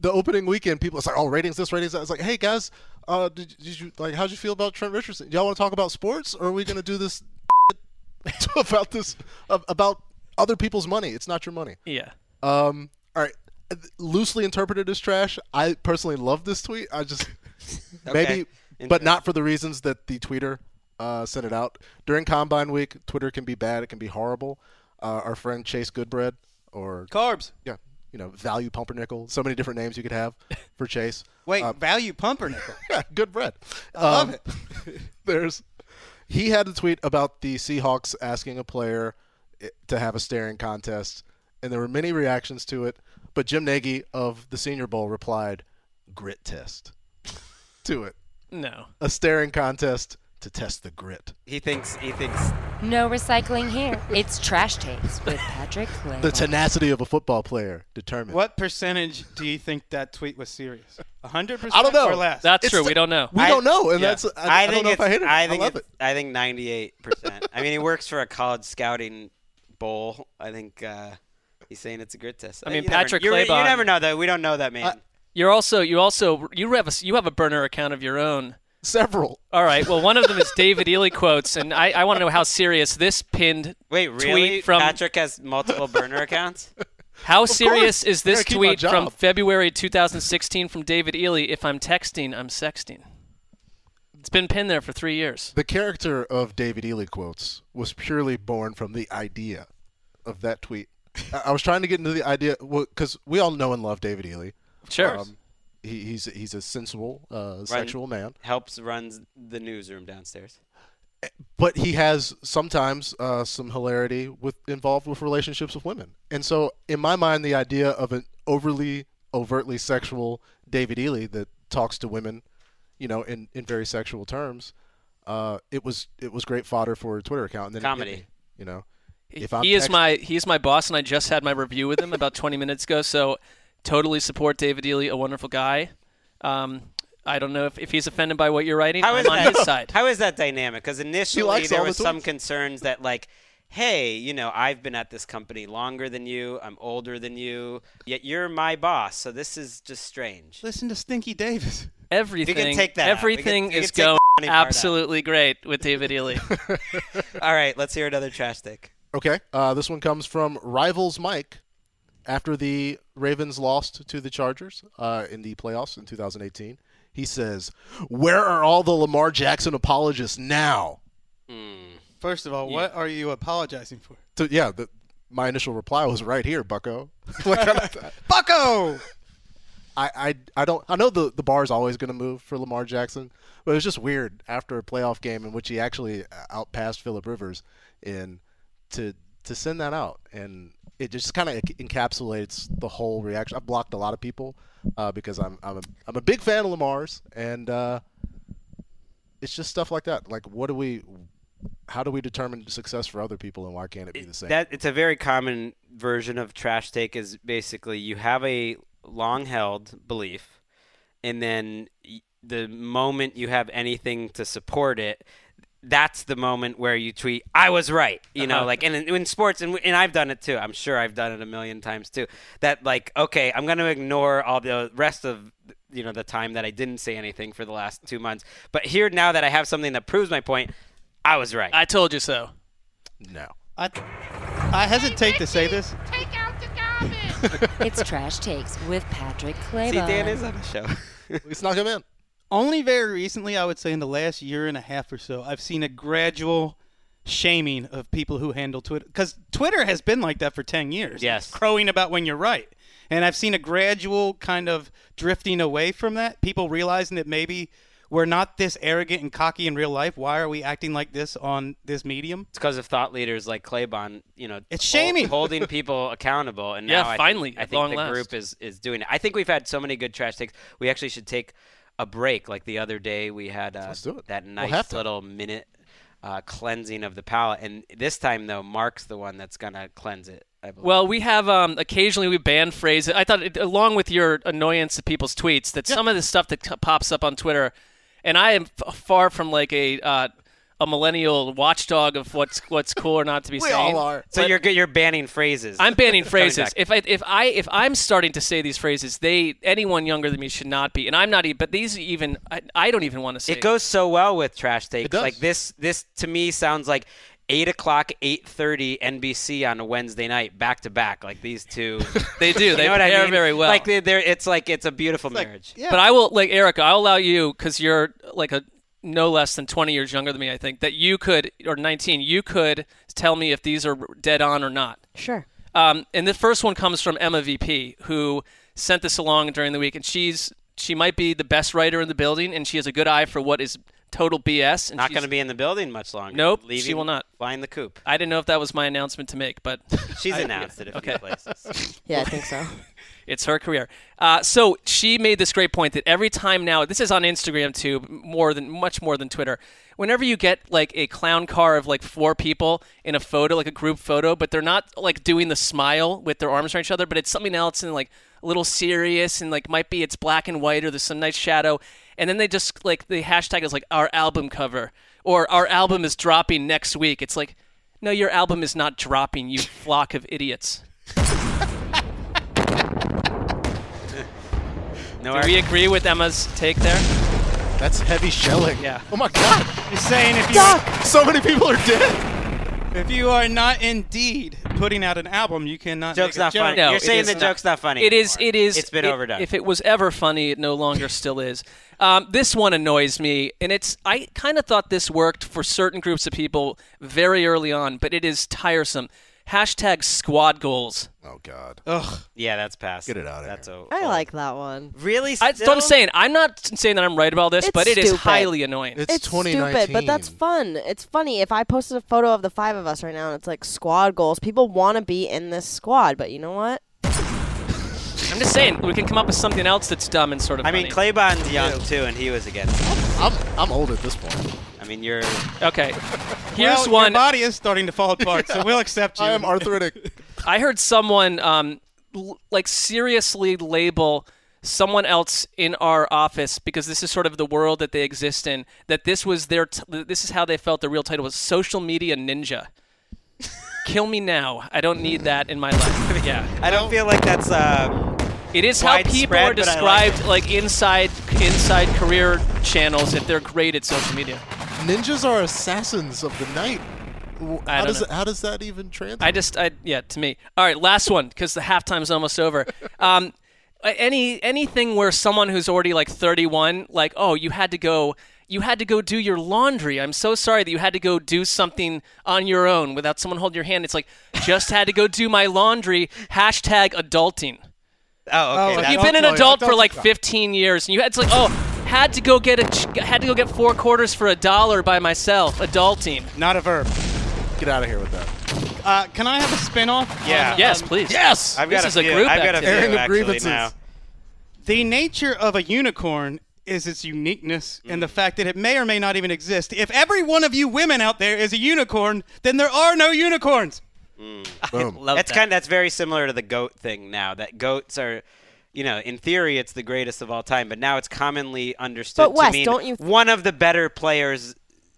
the opening weekend, people it's like, oh, ratings this, ratings that. It's like, hey guys, uh, did, did you like? How'd you feel about Trent Richardson? Y'all want to talk about sports, or are we gonna do this [laughs] about this about other people's money? It's not your money. Yeah. Um. All right. Loosely interpreted as trash. I personally love this tweet. I just [laughs] maybe, but not for the reasons that the tweeter uh, sent it out during Combine Week. Twitter can be bad. It can be horrible. Uh, our friend Chase Goodbread or Carbs. Yeah. You know, value pumpernickel. So many different names you could have for Chase. [laughs] Wait, Uh, value pumpernickel. [laughs] yeah, good bread. I love Um, it. there's he had a tweet about the Seahawks asking a player to have a staring contest, and there were many reactions to it. But Jim Nagy of the Senior Bowl replied, "Grit test." [laughs] to it. No. A staring contest to test the grit. He thinks he thinks No recycling here. It's Trash Takes with Patrick Clay. The tenacity of a football player determined. What percentage do you think that tweet was serious? hundred percent. I don't know. Or less. That's true. We don't know. We don't know, and that's I, I think don't know if I hate it. I think love it. I think 98 percent. I mean, he works for a college scouting bowl. I think uh, he's saying it's a grit test. I mean, You Patrick you're- You never know that. We don't know that man. You're also you also you have a you have a burner account of your own. Several. All right. Well, one of them is David Ely quotes, and I, I want to know how serious this pinned Wait, tweet really? from Patrick has multiple burner accounts. [laughs] How Of serious course. is this Gotta keep my tweet from. February 2016 from David Ely? If I'm texting, I'm sexting. It's been pinned there for three years. The character of David Ely quotes was purely born from the idea of that tweet. I was trying to get into the idea because we all know and love David Ely. Sure. Um, he, he's he's a sensible, uh, sexual man, Helps runs the newsroom downstairs. but he has sometimes uh, some hilarity with involved with relationships with women. And so, in my mind, the idea of an overly overtly sexual David Ely that talks to women, you know, in, in very sexual terms, uh, it was it was great fodder for a Twitter account. And then Comedy. me, you know. If I'm he is text- my he's my boss, and I just had my review with him about [laughs] 20 minutes ago. So, totally support David Ely, a wonderful guy. Um, I don't know if, if he's offended by what you're writing. How I'm is on that? his side. How is that dynamic? Because initially likes there all the some tweets. concerns that like, hey, you know, I've been at this company longer than you. I'm older than you. Yet you're my boss. So this is just strange. Listen to Stinky Davis. Everything, take that out. We can- everything we can is take the going funny part out. absolutely great with David Ely. [laughs] [laughs] All right, let's hear another trash take. Okay, uh, this one comes from Rivals Mike. after the Ravens lost to the Chargers uh, in the playoffs in 2018. He says, "Where are all the Lamar Jackson apologists now?" First of all, what are you apologizing for? So yeah, the, my initial reply was right here, Bucko. [laughs] Like, [laughs] Bucko. I, I, I don't I know the the bar is always going to move for Lamar Jackson, but it was just weird after a playoff game in which he actually outpassed Philip Rivers in to to send that out and it just kind of encapsulates the whole reaction. I've blocked a lot of people uh, because I'm I'm a, I'm a big fan of Lamar's and uh, it's just stuff like that. Like what do we how do we determine success for other people and why can't it be the same? That it's a very common version of trash take is basically you have a long held belief and then the moment you have anything to support it that's the moment where you tweet i was right you know Uh-huh. like and in, in sports and, and i've done it too i'm sure i've done it a million times too that like okay i'm going to ignore all the rest of you know the time that i didn't say anything for the last two months but here now that i have something that proves my point i was right I told you so. No. I, I hesitate to say this. Take out the garbage. [laughs] it's Trash Takes with Patrick Claybon. see dan is on the show we snuck him in Only very recently, I would say in the last year and a half or so, I've seen a gradual shaming of people who handle Twitter. Because Twitter has been like that for 10 years. Yes. Crowing about when you're right. And I've seen a gradual kind of drifting away from that. People realizing that maybe we're not this arrogant and cocky in real life. Why are we acting like this on this medium? It's because of thought leaders like Claybon, you know, It's hol- shaming. holding people [laughs] accountable. And Yeah, now I finally, I think long the last. group is is doing it. I think we've had so many good trash takes. We actually should take a break. Like the other day, we had uh, Let's do it. that We'll nice little minute uh, cleansing of the palate. And this time, though, Marc's the one that's gonna cleanse it. Well, we have um, occasionally we ban phrases. I thought, it, along with your annoyance at people's tweets, that some of the stuff that c- pops up on Twitter, and I am f- far from like a uh, a millennial watchdog of what's what's cool or not to be [laughs] We saying. all are. so but- you're. You're banning phrases. I'm banning [laughs] phrases. If I if I if I'm starting to say these phrases, they anyone younger than me should not be, and I'm not even. But these even I, I don't even want to say. It goes so well with trash takes. does. Like this, this to me sounds like eight o'clock, eight thirty NBC on a Wednesday night, back to back. Like these two, [laughs] They do. You They know what I pair mean? very well. Like they- they're, it's like it's a beautiful marriage. Yeah. But I will like Erica. I'll allow you because you're like a no less than 20 years younger than me. I think that you could or 19. You could tell me if these are dead on or not. Sure. Um, and the first one comes from Emma VP, who sent this along during the week, and she's she might be the best writer in the building, and she has a good eye for what is total BS. And Not going to be in the building much longer. Nope, she will not. Flying the coop. I didn't know if that was my announcement to make, but She's I- announced it a few okay. places. [laughs] Yeah, I think so. [laughs] It's her career. Uh, so she made this great point that every time now, this is on Instagram too, more than much more than Twitter. Whenever you get like a clown car of like four people in a photo, like a group photo, but they're not like doing the smile with their arms around each other, but it's something else and like a little serious and like might be it's black and white or there's some nice shadow, and then they just like the hashtag is like our album cover or our album is dropping next week. It's like, no, your album is not dropping, you flock of idiots. No, Do we agree with Emma's take there? That's heavy shelling. Yeah. Oh my god. You're saying if you So many people are dead. if you are not indeed putting out an album, you cannot. Joke's make a not joke. funny. No, You're saying the not. joke's not funny. It is. anymore. It is. It's been it- overdone. If it was ever funny, it no longer still is. Um, this one annoys me, and it's. I kind of thought this worked for certain groups of people very early on, but it is tiresome. Hashtag squad goals. Oh god. Ugh. yeah, that's past. Get it out of That's a, I oh. like that one. Really? I, that's what I'm saying. I'm not saying that I'm right about this, It's but it is stupid. highly annoying. It's, It's 2019. stupid, but that's fun. It's funny. If I posted a photo of the five of us right now and it's like squad goals, people want to be in this squad, but you know what? I'm just saying we can come up with something else that's dumb and sort of. I mean, funny. Claybon's young too, and he was against. it. I'm I'm old at this point. I mean, you're. Okay. [laughs] Here's well, one. Your body is starting to fall apart, so we'll [laughs] accept you. I am arthritic. [laughs] I heard someone um, l- like seriously label someone else in our office because this is sort of the world that they exist in. That this was their. T- this is how they felt. Their real title was social media ninja. Kill me now. I don't need that in my life. Yeah. I don't feel like that's. Um, It is how people are Widespread, but I like described, like inside inside career channels, if they're great at social media. Ninjas are assassins of the night. How does it, how does that even translate? I just, I yeah, to me. All right, last one because the halftime's almost over. [laughs] Um, any anything where someone who's already like 31, like, oh, you had to go, you had to go do your laundry. I'm so sorry that you had to go do something on your own without someone holding your hand. It's like just had to go do my laundry. Hashtag adulting. Oh, okay. Like that's- you've been an adult for like 15 years, and you had to like, oh, had to go get a, ch- had to go get four quarters for a dollar by myself. Adulting. Not a verb. Get out of here with that. Uh, can I have a spin-off? Yeah. on, Yes, um, please. Yes. I've This got is a a group I've got a few Airing of grievances. now. The nature of a unicorn is its uniqueness and the fact that it may or may not even exist. If every one of you women out there is a unicorn, then there are no unicorns. Boom. [laughs] Love that's that. kind. That's very similar to the goat thing now. That goats are, you know, in theory, it's the greatest of all time, but now it's commonly understood But to mean don't you- one of the better players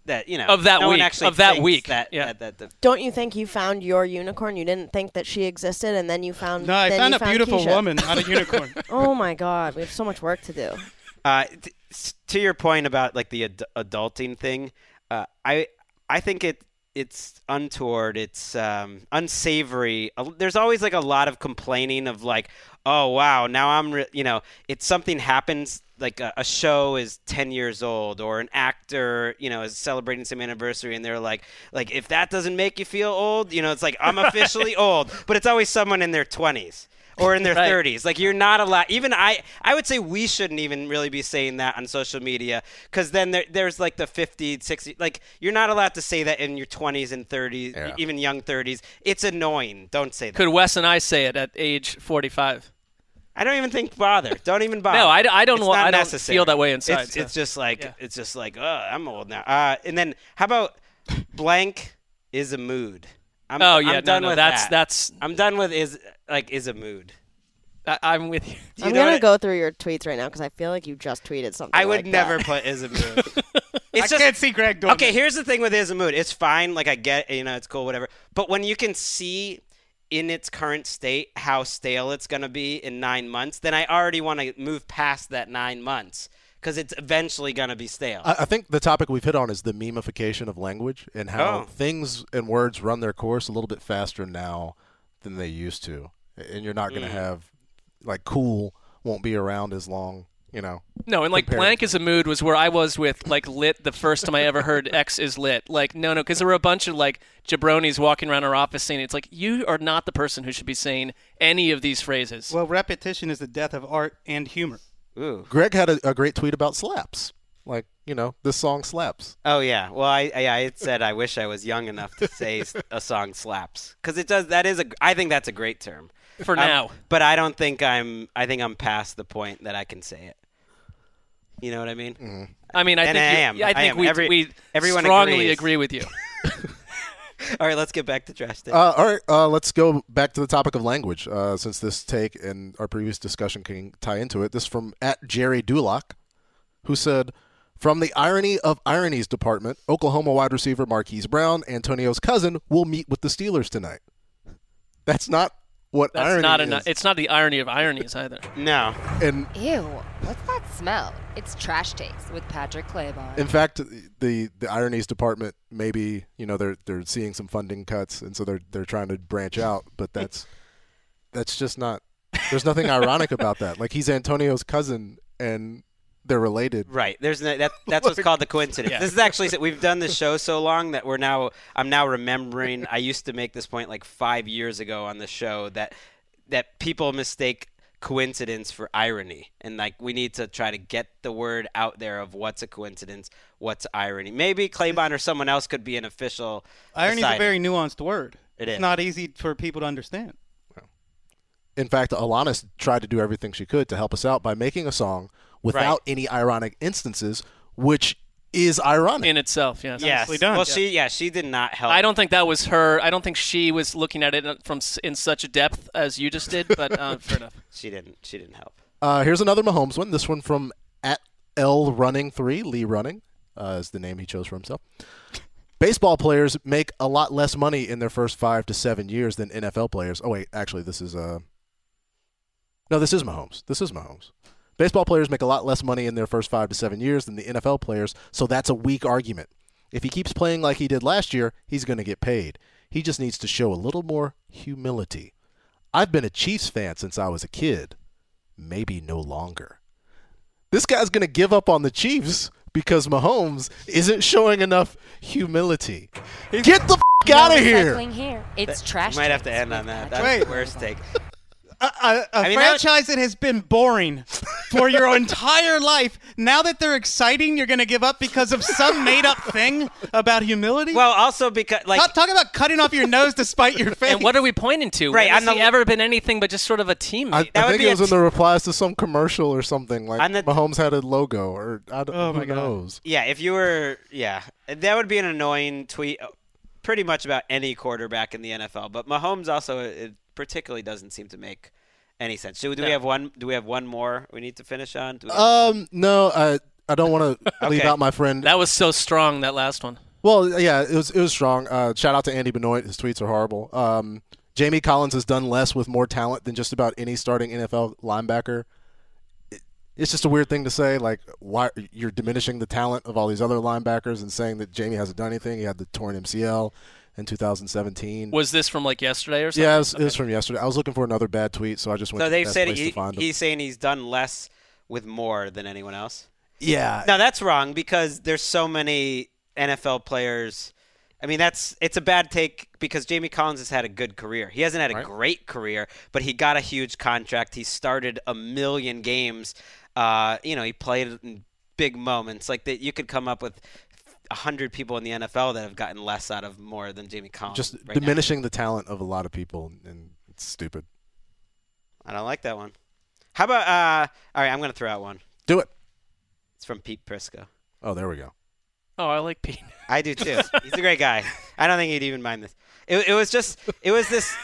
that you know Of that no one week, actually of that week, That, yeah. that, that, that- Don't you think you found your unicorn? You didn't think that she existed, and then you found. No, I found you a beautiful Keisha. woman, not a [laughs] unicorn. Oh my God, we have so much work to do. Uh, t- s- to your point about like the ad- adulting thing, uh, I I think it it's untoward, it's um, unsavory. There's always like a lot of complaining of like, oh wow, now I'm re-, you know, it's something happens like a, a show is 10 years old or an actor you know is celebrating some anniversary and they're like like if that doesn't make you feel old you know it's like i'm officially [laughs] old but it's always someone in their 20s or in their [laughs] Right. 30s. Like you're not allowed. Even I, I would say we shouldn't even really be saying that on social media because then there, there's like the 50, 60. Like you're not allowed to say that in your 20s and 30s, Yeah. even young 30s. It's annoying. Don't say that. Could Wes and I say it at age 45? I don't even think bother. Don't even bother. No, I, I don't. It's wa- not I don't necessary. feel that way inside. It's, so. it's just like yeah. it's just like oh, I'm old now. Uh, and then how about blank is a mood. I'm, Oh, yeah, I'm no, done no, with that's- that. that's- I'm done with is like is a mood. I, I'm with you. [laughs] You I'm gonna what go through your tweets right now because I feel like you just tweeted something. I would like never that. put is a mood. [laughs] I It's just can't see Gregg doing okay. that. Here's the thing with is a mood. It's fine. Like I get, you know, it's cool, whatever. But when you can see in its current state how stale it's gonna be in nine months, then I already want to move past that nine months because it's eventually gonna be stale. I, I think the topic we've hit on is the memification of language and how Oh. things and words run their course a little bit faster now than they used to. And you're not going to Mm. have like cool won't be around as long, you know. No, and like blank to- as a mood was where I was with like lit the first time I ever heard [laughs] X is lit. Like no, no, because there were a bunch of like jabronis walking around our office saying it's like you are not the person who should be saying any of these phrases. Well, repetition is the death of art and humor. Ooh. Gregg had a, a great tweet about slaps. Like, you know, this song slaps. Oh yeah. Well, I I, I had said I wish I was young enough to say a song slaps because it does. That is a. I think that's a great term For Um, now. But I don't think I'm. I think I'm past the point that I can say it. You know what I mean? Mm-hmm. I mean, I And think I you- am. yeah, I I think am. we Every- we everyone strongly agrees. agree with you. [laughs] [laughs] All right, let's get back to trash day. Uh, all right, uh, let's go back to the topic of language, uh, since this take and our previous discussion can tie into it. This from at Jerry Dulock, who said, "From the irony of ironies department, Oklahoma wide receiver Marquise Brown, Antonio's cousin, will meet with the Steelers tonight." [laughs] That's not what That's irony not is. enough. It's not the irony of ironies either. No. And Ew, what's that smell? It's trash takes with Patrick Claybon. in fact, the the ironies department maybe you know they're they're seeing some funding cuts, and so they're they're trying to branch out, but that's that's just not. There's nothing ironic about that. Like he's Antonio's cousin, and they're related. Right. There's no, that. That's what's [laughs] called the coincidence. Yeah. This is actually we've done this show so long that we're now. I'm now remembering. I used to make this point like five years ago on the show that that people mistake coincidence for irony, and like we need to try to get the word out there of what's a coincidence, what's irony. Maybe Claybon or someone else could be an official. Irony is a very nuanced word. It It's is. not easy for people to understand. In fact, Alanis tried to do everything she could to help us out by making a song without any ironic instances, which is ironic in itself. Yes. Yes. Done. Well, Yeah. she yeah she did not help. I don't think that was her. I don't think she was looking at it from in such a depth as you just did. But uh, [laughs] fair enough. She didn't. She didn't help. Uh, here's another Mahomes one. This one from at L Running Three. Lee Running uh, is the name he chose for himself. Baseball players make a lot less money in their first five to seven years than NFL players. Oh wait, actually, this is uh. No, this is Mahomes. This is Mahomes. Baseball players make a lot less money in their first five to seven years than the NFL players, so that's a weak argument. If he keeps playing like he did last year, he's going to get paid. He just needs to show a little more humility. I've been a Chiefs fan since I was a kid. Maybe no longer. This guy's going to give up on the Chiefs because Mahomes isn't showing enough humility. Get the [laughs] f- out of here. Here. It's That- trash. You might have to end on that. That's Wait. the worst take. A, a, a I mean, that- franchise that has been boring for your [laughs] entire life. Now that they're exciting, you're going to give up because of some made-up thing about humility. Well, also because like Talk, talk about cutting off your nose to spite your face. [laughs] And what are we pointing to? Right, has on the- he ever been anything but just sort of a teammate? I, That I would think be it was a in the replies to some commercial or something. Like the- Mahomes had a logo, or I don't, Oh who my God. knows? Yeah, if you were, yeah, that would be an annoying tweet, uh, pretty much about any quarterback in the NFL. But Mahomes also, it particularly doesn't seem to make any sense. So do we have one? Do we have one more we need to finish on? Do we- Um, no, I I don't want to [laughs] leave out my friend. that was so strong. That last one. Well, yeah, it was it was strong. Uh, shout out to Andy Benoit. His tweets are horrible. Um, Jamie Collins has done less with more talent than just about any starting NFL linebacker. It- It's just a weird thing to say. Like, why you're diminishing the talent of all these other linebackers and saying that Jamie hasn't done anything. He had the torn MCL in 2017. Was this from like yesterday or something? yeah, it was, it was from yesterday. I was looking for another bad tweet, so I just went. so to the they've best said he, to find them. he's saying he's done less with more than anyone else. Yeah. Now that's wrong because there's so many NFL players. I mean, that's it's a bad take because Jamie Collins has had a good career. He hasn't had a Right. great career, but he got a huge contract. He started a million games. Uh, you know, he played in big moments. Like that, you could come up with a hundred people in the NFL that have gotten less out of more than Jamie Collins. just right now. diminishing the talent of a lot of people, and it's stupid. I don't like that one. How about? Uh, all right, I'm going to throw out one. Do it. It's from Pete Prisco. Oh, there we go. Oh, I like Pete. I do too. [laughs] He's a great guy. I don't think he'd even mind this. It, it was just, it was this,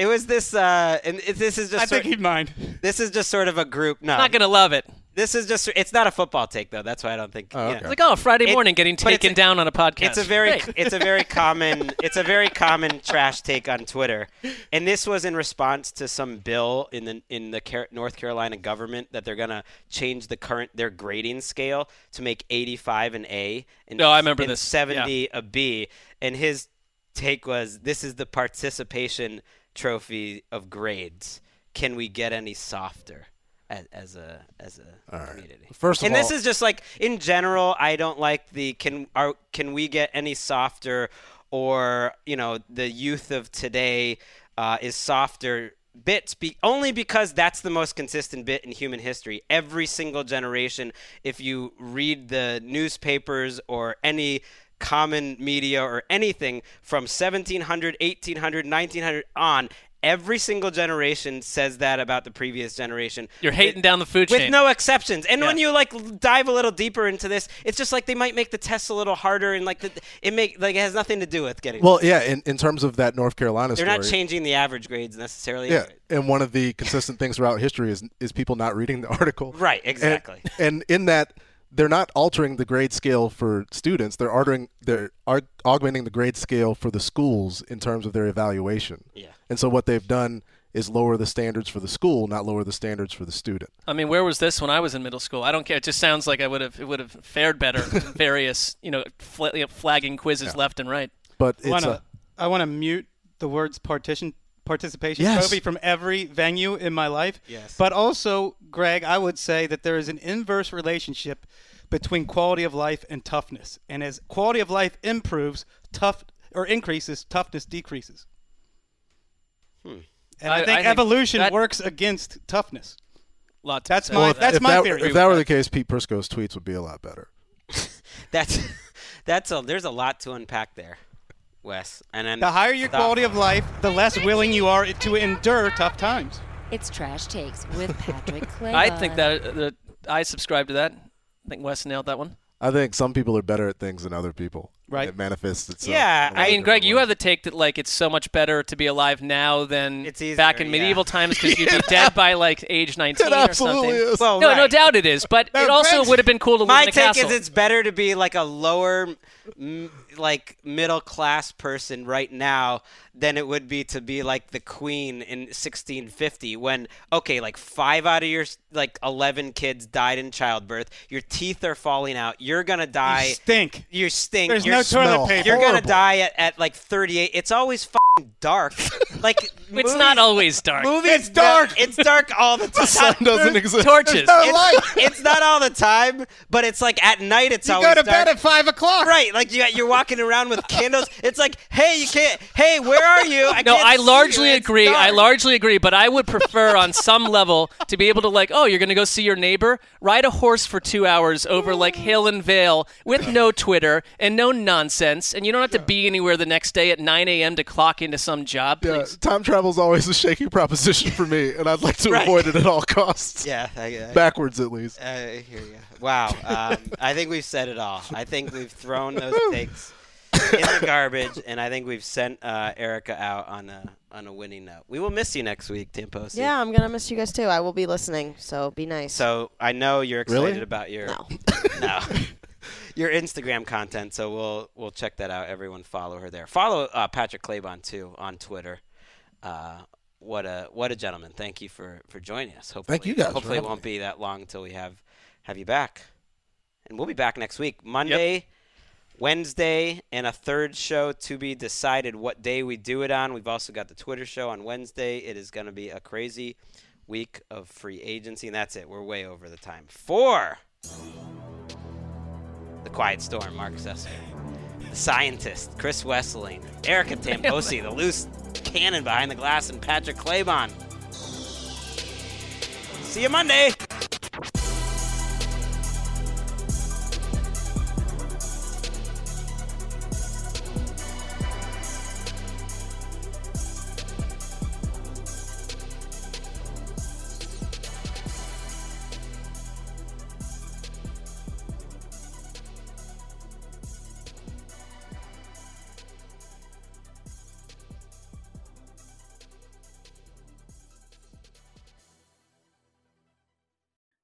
it was this, uh, and it, this is just. I sort- think he'd mind. This is just sort of a group. No, Not gonna love it. This is just. It's not a football take though. That's why I don't think. Oh, you okay. know. It's like oh, Friday It- morning getting taken a- down on a podcast. It's a very, Great. it's a very [laughs] common, it's a very common trash take on Twitter, and this was in response to some bill in the in the Car- North Carolina government that they're gonna change the current their grading scale to make 85 an A and, Oh, I remember and this. 70 a B, and his take was, "This is the participation trophy of grades. Can we get any softer?" As, as a as a community, First of and this is just like in general. I don't like the can are can we get any softer, or you know the youth of today uh, is softer bits be, only because that's the most consistent bit in human history. Every single generation, if you read the newspapers or any common media or anything from 1700, 1800, 1900 on. Every single generation says that about the previous generation. You're hating With- down the food chain. with no exceptions. And when you like dive a little deeper into this, it's just like they might make the tests a little harder, and like the, it make like it has nothing to do with getting. Well, yeah. In, in terms of that North Carolina they're story, not changing the average grades necessarily. Yeah, anyway. and one of the consistent things throughout history is is people not reading the [laughs] article. Right, And- exactly. And, in that, they're not altering the grade scale for students. They're altering, they're ar- augmenting the grade scale for the schools in terms of their evaluation. Yeah. And so what they've done is lower the standards for the school, not lower the standards for the student. I mean, where was this when I was in middle school? I don't care. It just sounds like I would have it would have fared better. [laughs] various, you know, fl- flagging quizzes left and right. But I wanna, I want to mute the words partition participation Yes. trophy from every venue in my life. Yes. But also, Gregg, I would say that there is an inverse relationship between quality of life and toughness. And as quality of life improves, tough or increases, toughness decreases. Hmm. And I, I- think I think evolution that- works against tough,ness. Lot That's my Well, that's if my that, theory. If that were the case, Pete Prisco's tweets would be a lot better. [laughs] That's [laughs] that's a there's a lot to unpack there, Wes. And then The higher your Stop. quality of life, the less willing you are to endure tough times. It's Trash Takes with Patrick [laughs] Clay. I think that, that I subscribe to that. I think Wes nailed that one. I think some people are better at things than other people. Right. It manifests itself. Yeah, in a lot I mean, different Gregg, you have the take that like it's so much better to be alive now than easier, back in yeah. medieval times because you'd [laughs] be dead by like age 19 It or absolutely something. is. Well, no, no doubt it is, but No, it also Gregg's- would have been cool to live My in a take is it's better to be like a lower, mm, like middle class person right now than it would be to be like the queen in 1650 when okay like 5 out of your like 11 kids died in childbirth. Your teeth are falling out. You're going to die. you stink. You stink. There's you're no toilet paper. you're going to die at, at like 38 it's always dark. [laughs] Like It's not always dark. Movies, it's dark. it's dark all the time. [laughs] The sun doesn't exist. Torches. No It's, light. it's not all the time, but it's like at night. It's You always go to dark. bed at five o'clock. Right, like you, you're walking around with candles. It's like, hey, you can't. Hey, where are you? I no, can't I see largely you. It's agree. I largely agree, but I would prefer [laughs] on some level to be able to like, oh, you're going to go see your neighbor, ride a horse for 2 hours over like hill and vale with no Twitter and no nonsense, and you don't have to be anywhere the next day at 9 a.m. to clock into some job. Yeah, Please. time travel's always a shaky proposition for me, and I'd like to [laughs] Right. avoid it at all costs. Yeah, I, I, Backwards, at least. I hear you. Wow, um, [laughs] I think we've said it all. I think we've thrown those [laughs] takes in the garbage, and I think we've sent uh, Erica out on a on a winning note. We will miss you next week, Tamposi. Yeah, I'm gonna miss you guys too. I will be listening, so be nice. So I know you're excited Really? about your No. no. your Instagram content. So we'll we'll check that out. Everyone follow her there. Follow uh, Patrick Claybon too on Twitter. Uh, what a what a gentleman. Thank you for for joining us. Hopefully, Thank you guys Hopefully it won't be that long until we have have you back. And we'll be back next week, Monday. Wednesday and a third show to be decided what day we do it on. We've also got the Twitter show on Wednesday. It is going to be a crazy week of free agency, and that's it. We're way over the time. For the Quiet Storm, Marc Sessler, the scientist, Chris Wesseling, Erica [laughs] Tamposi, the loose cannon behind the glass, and Patrick Claybon. See you Monday.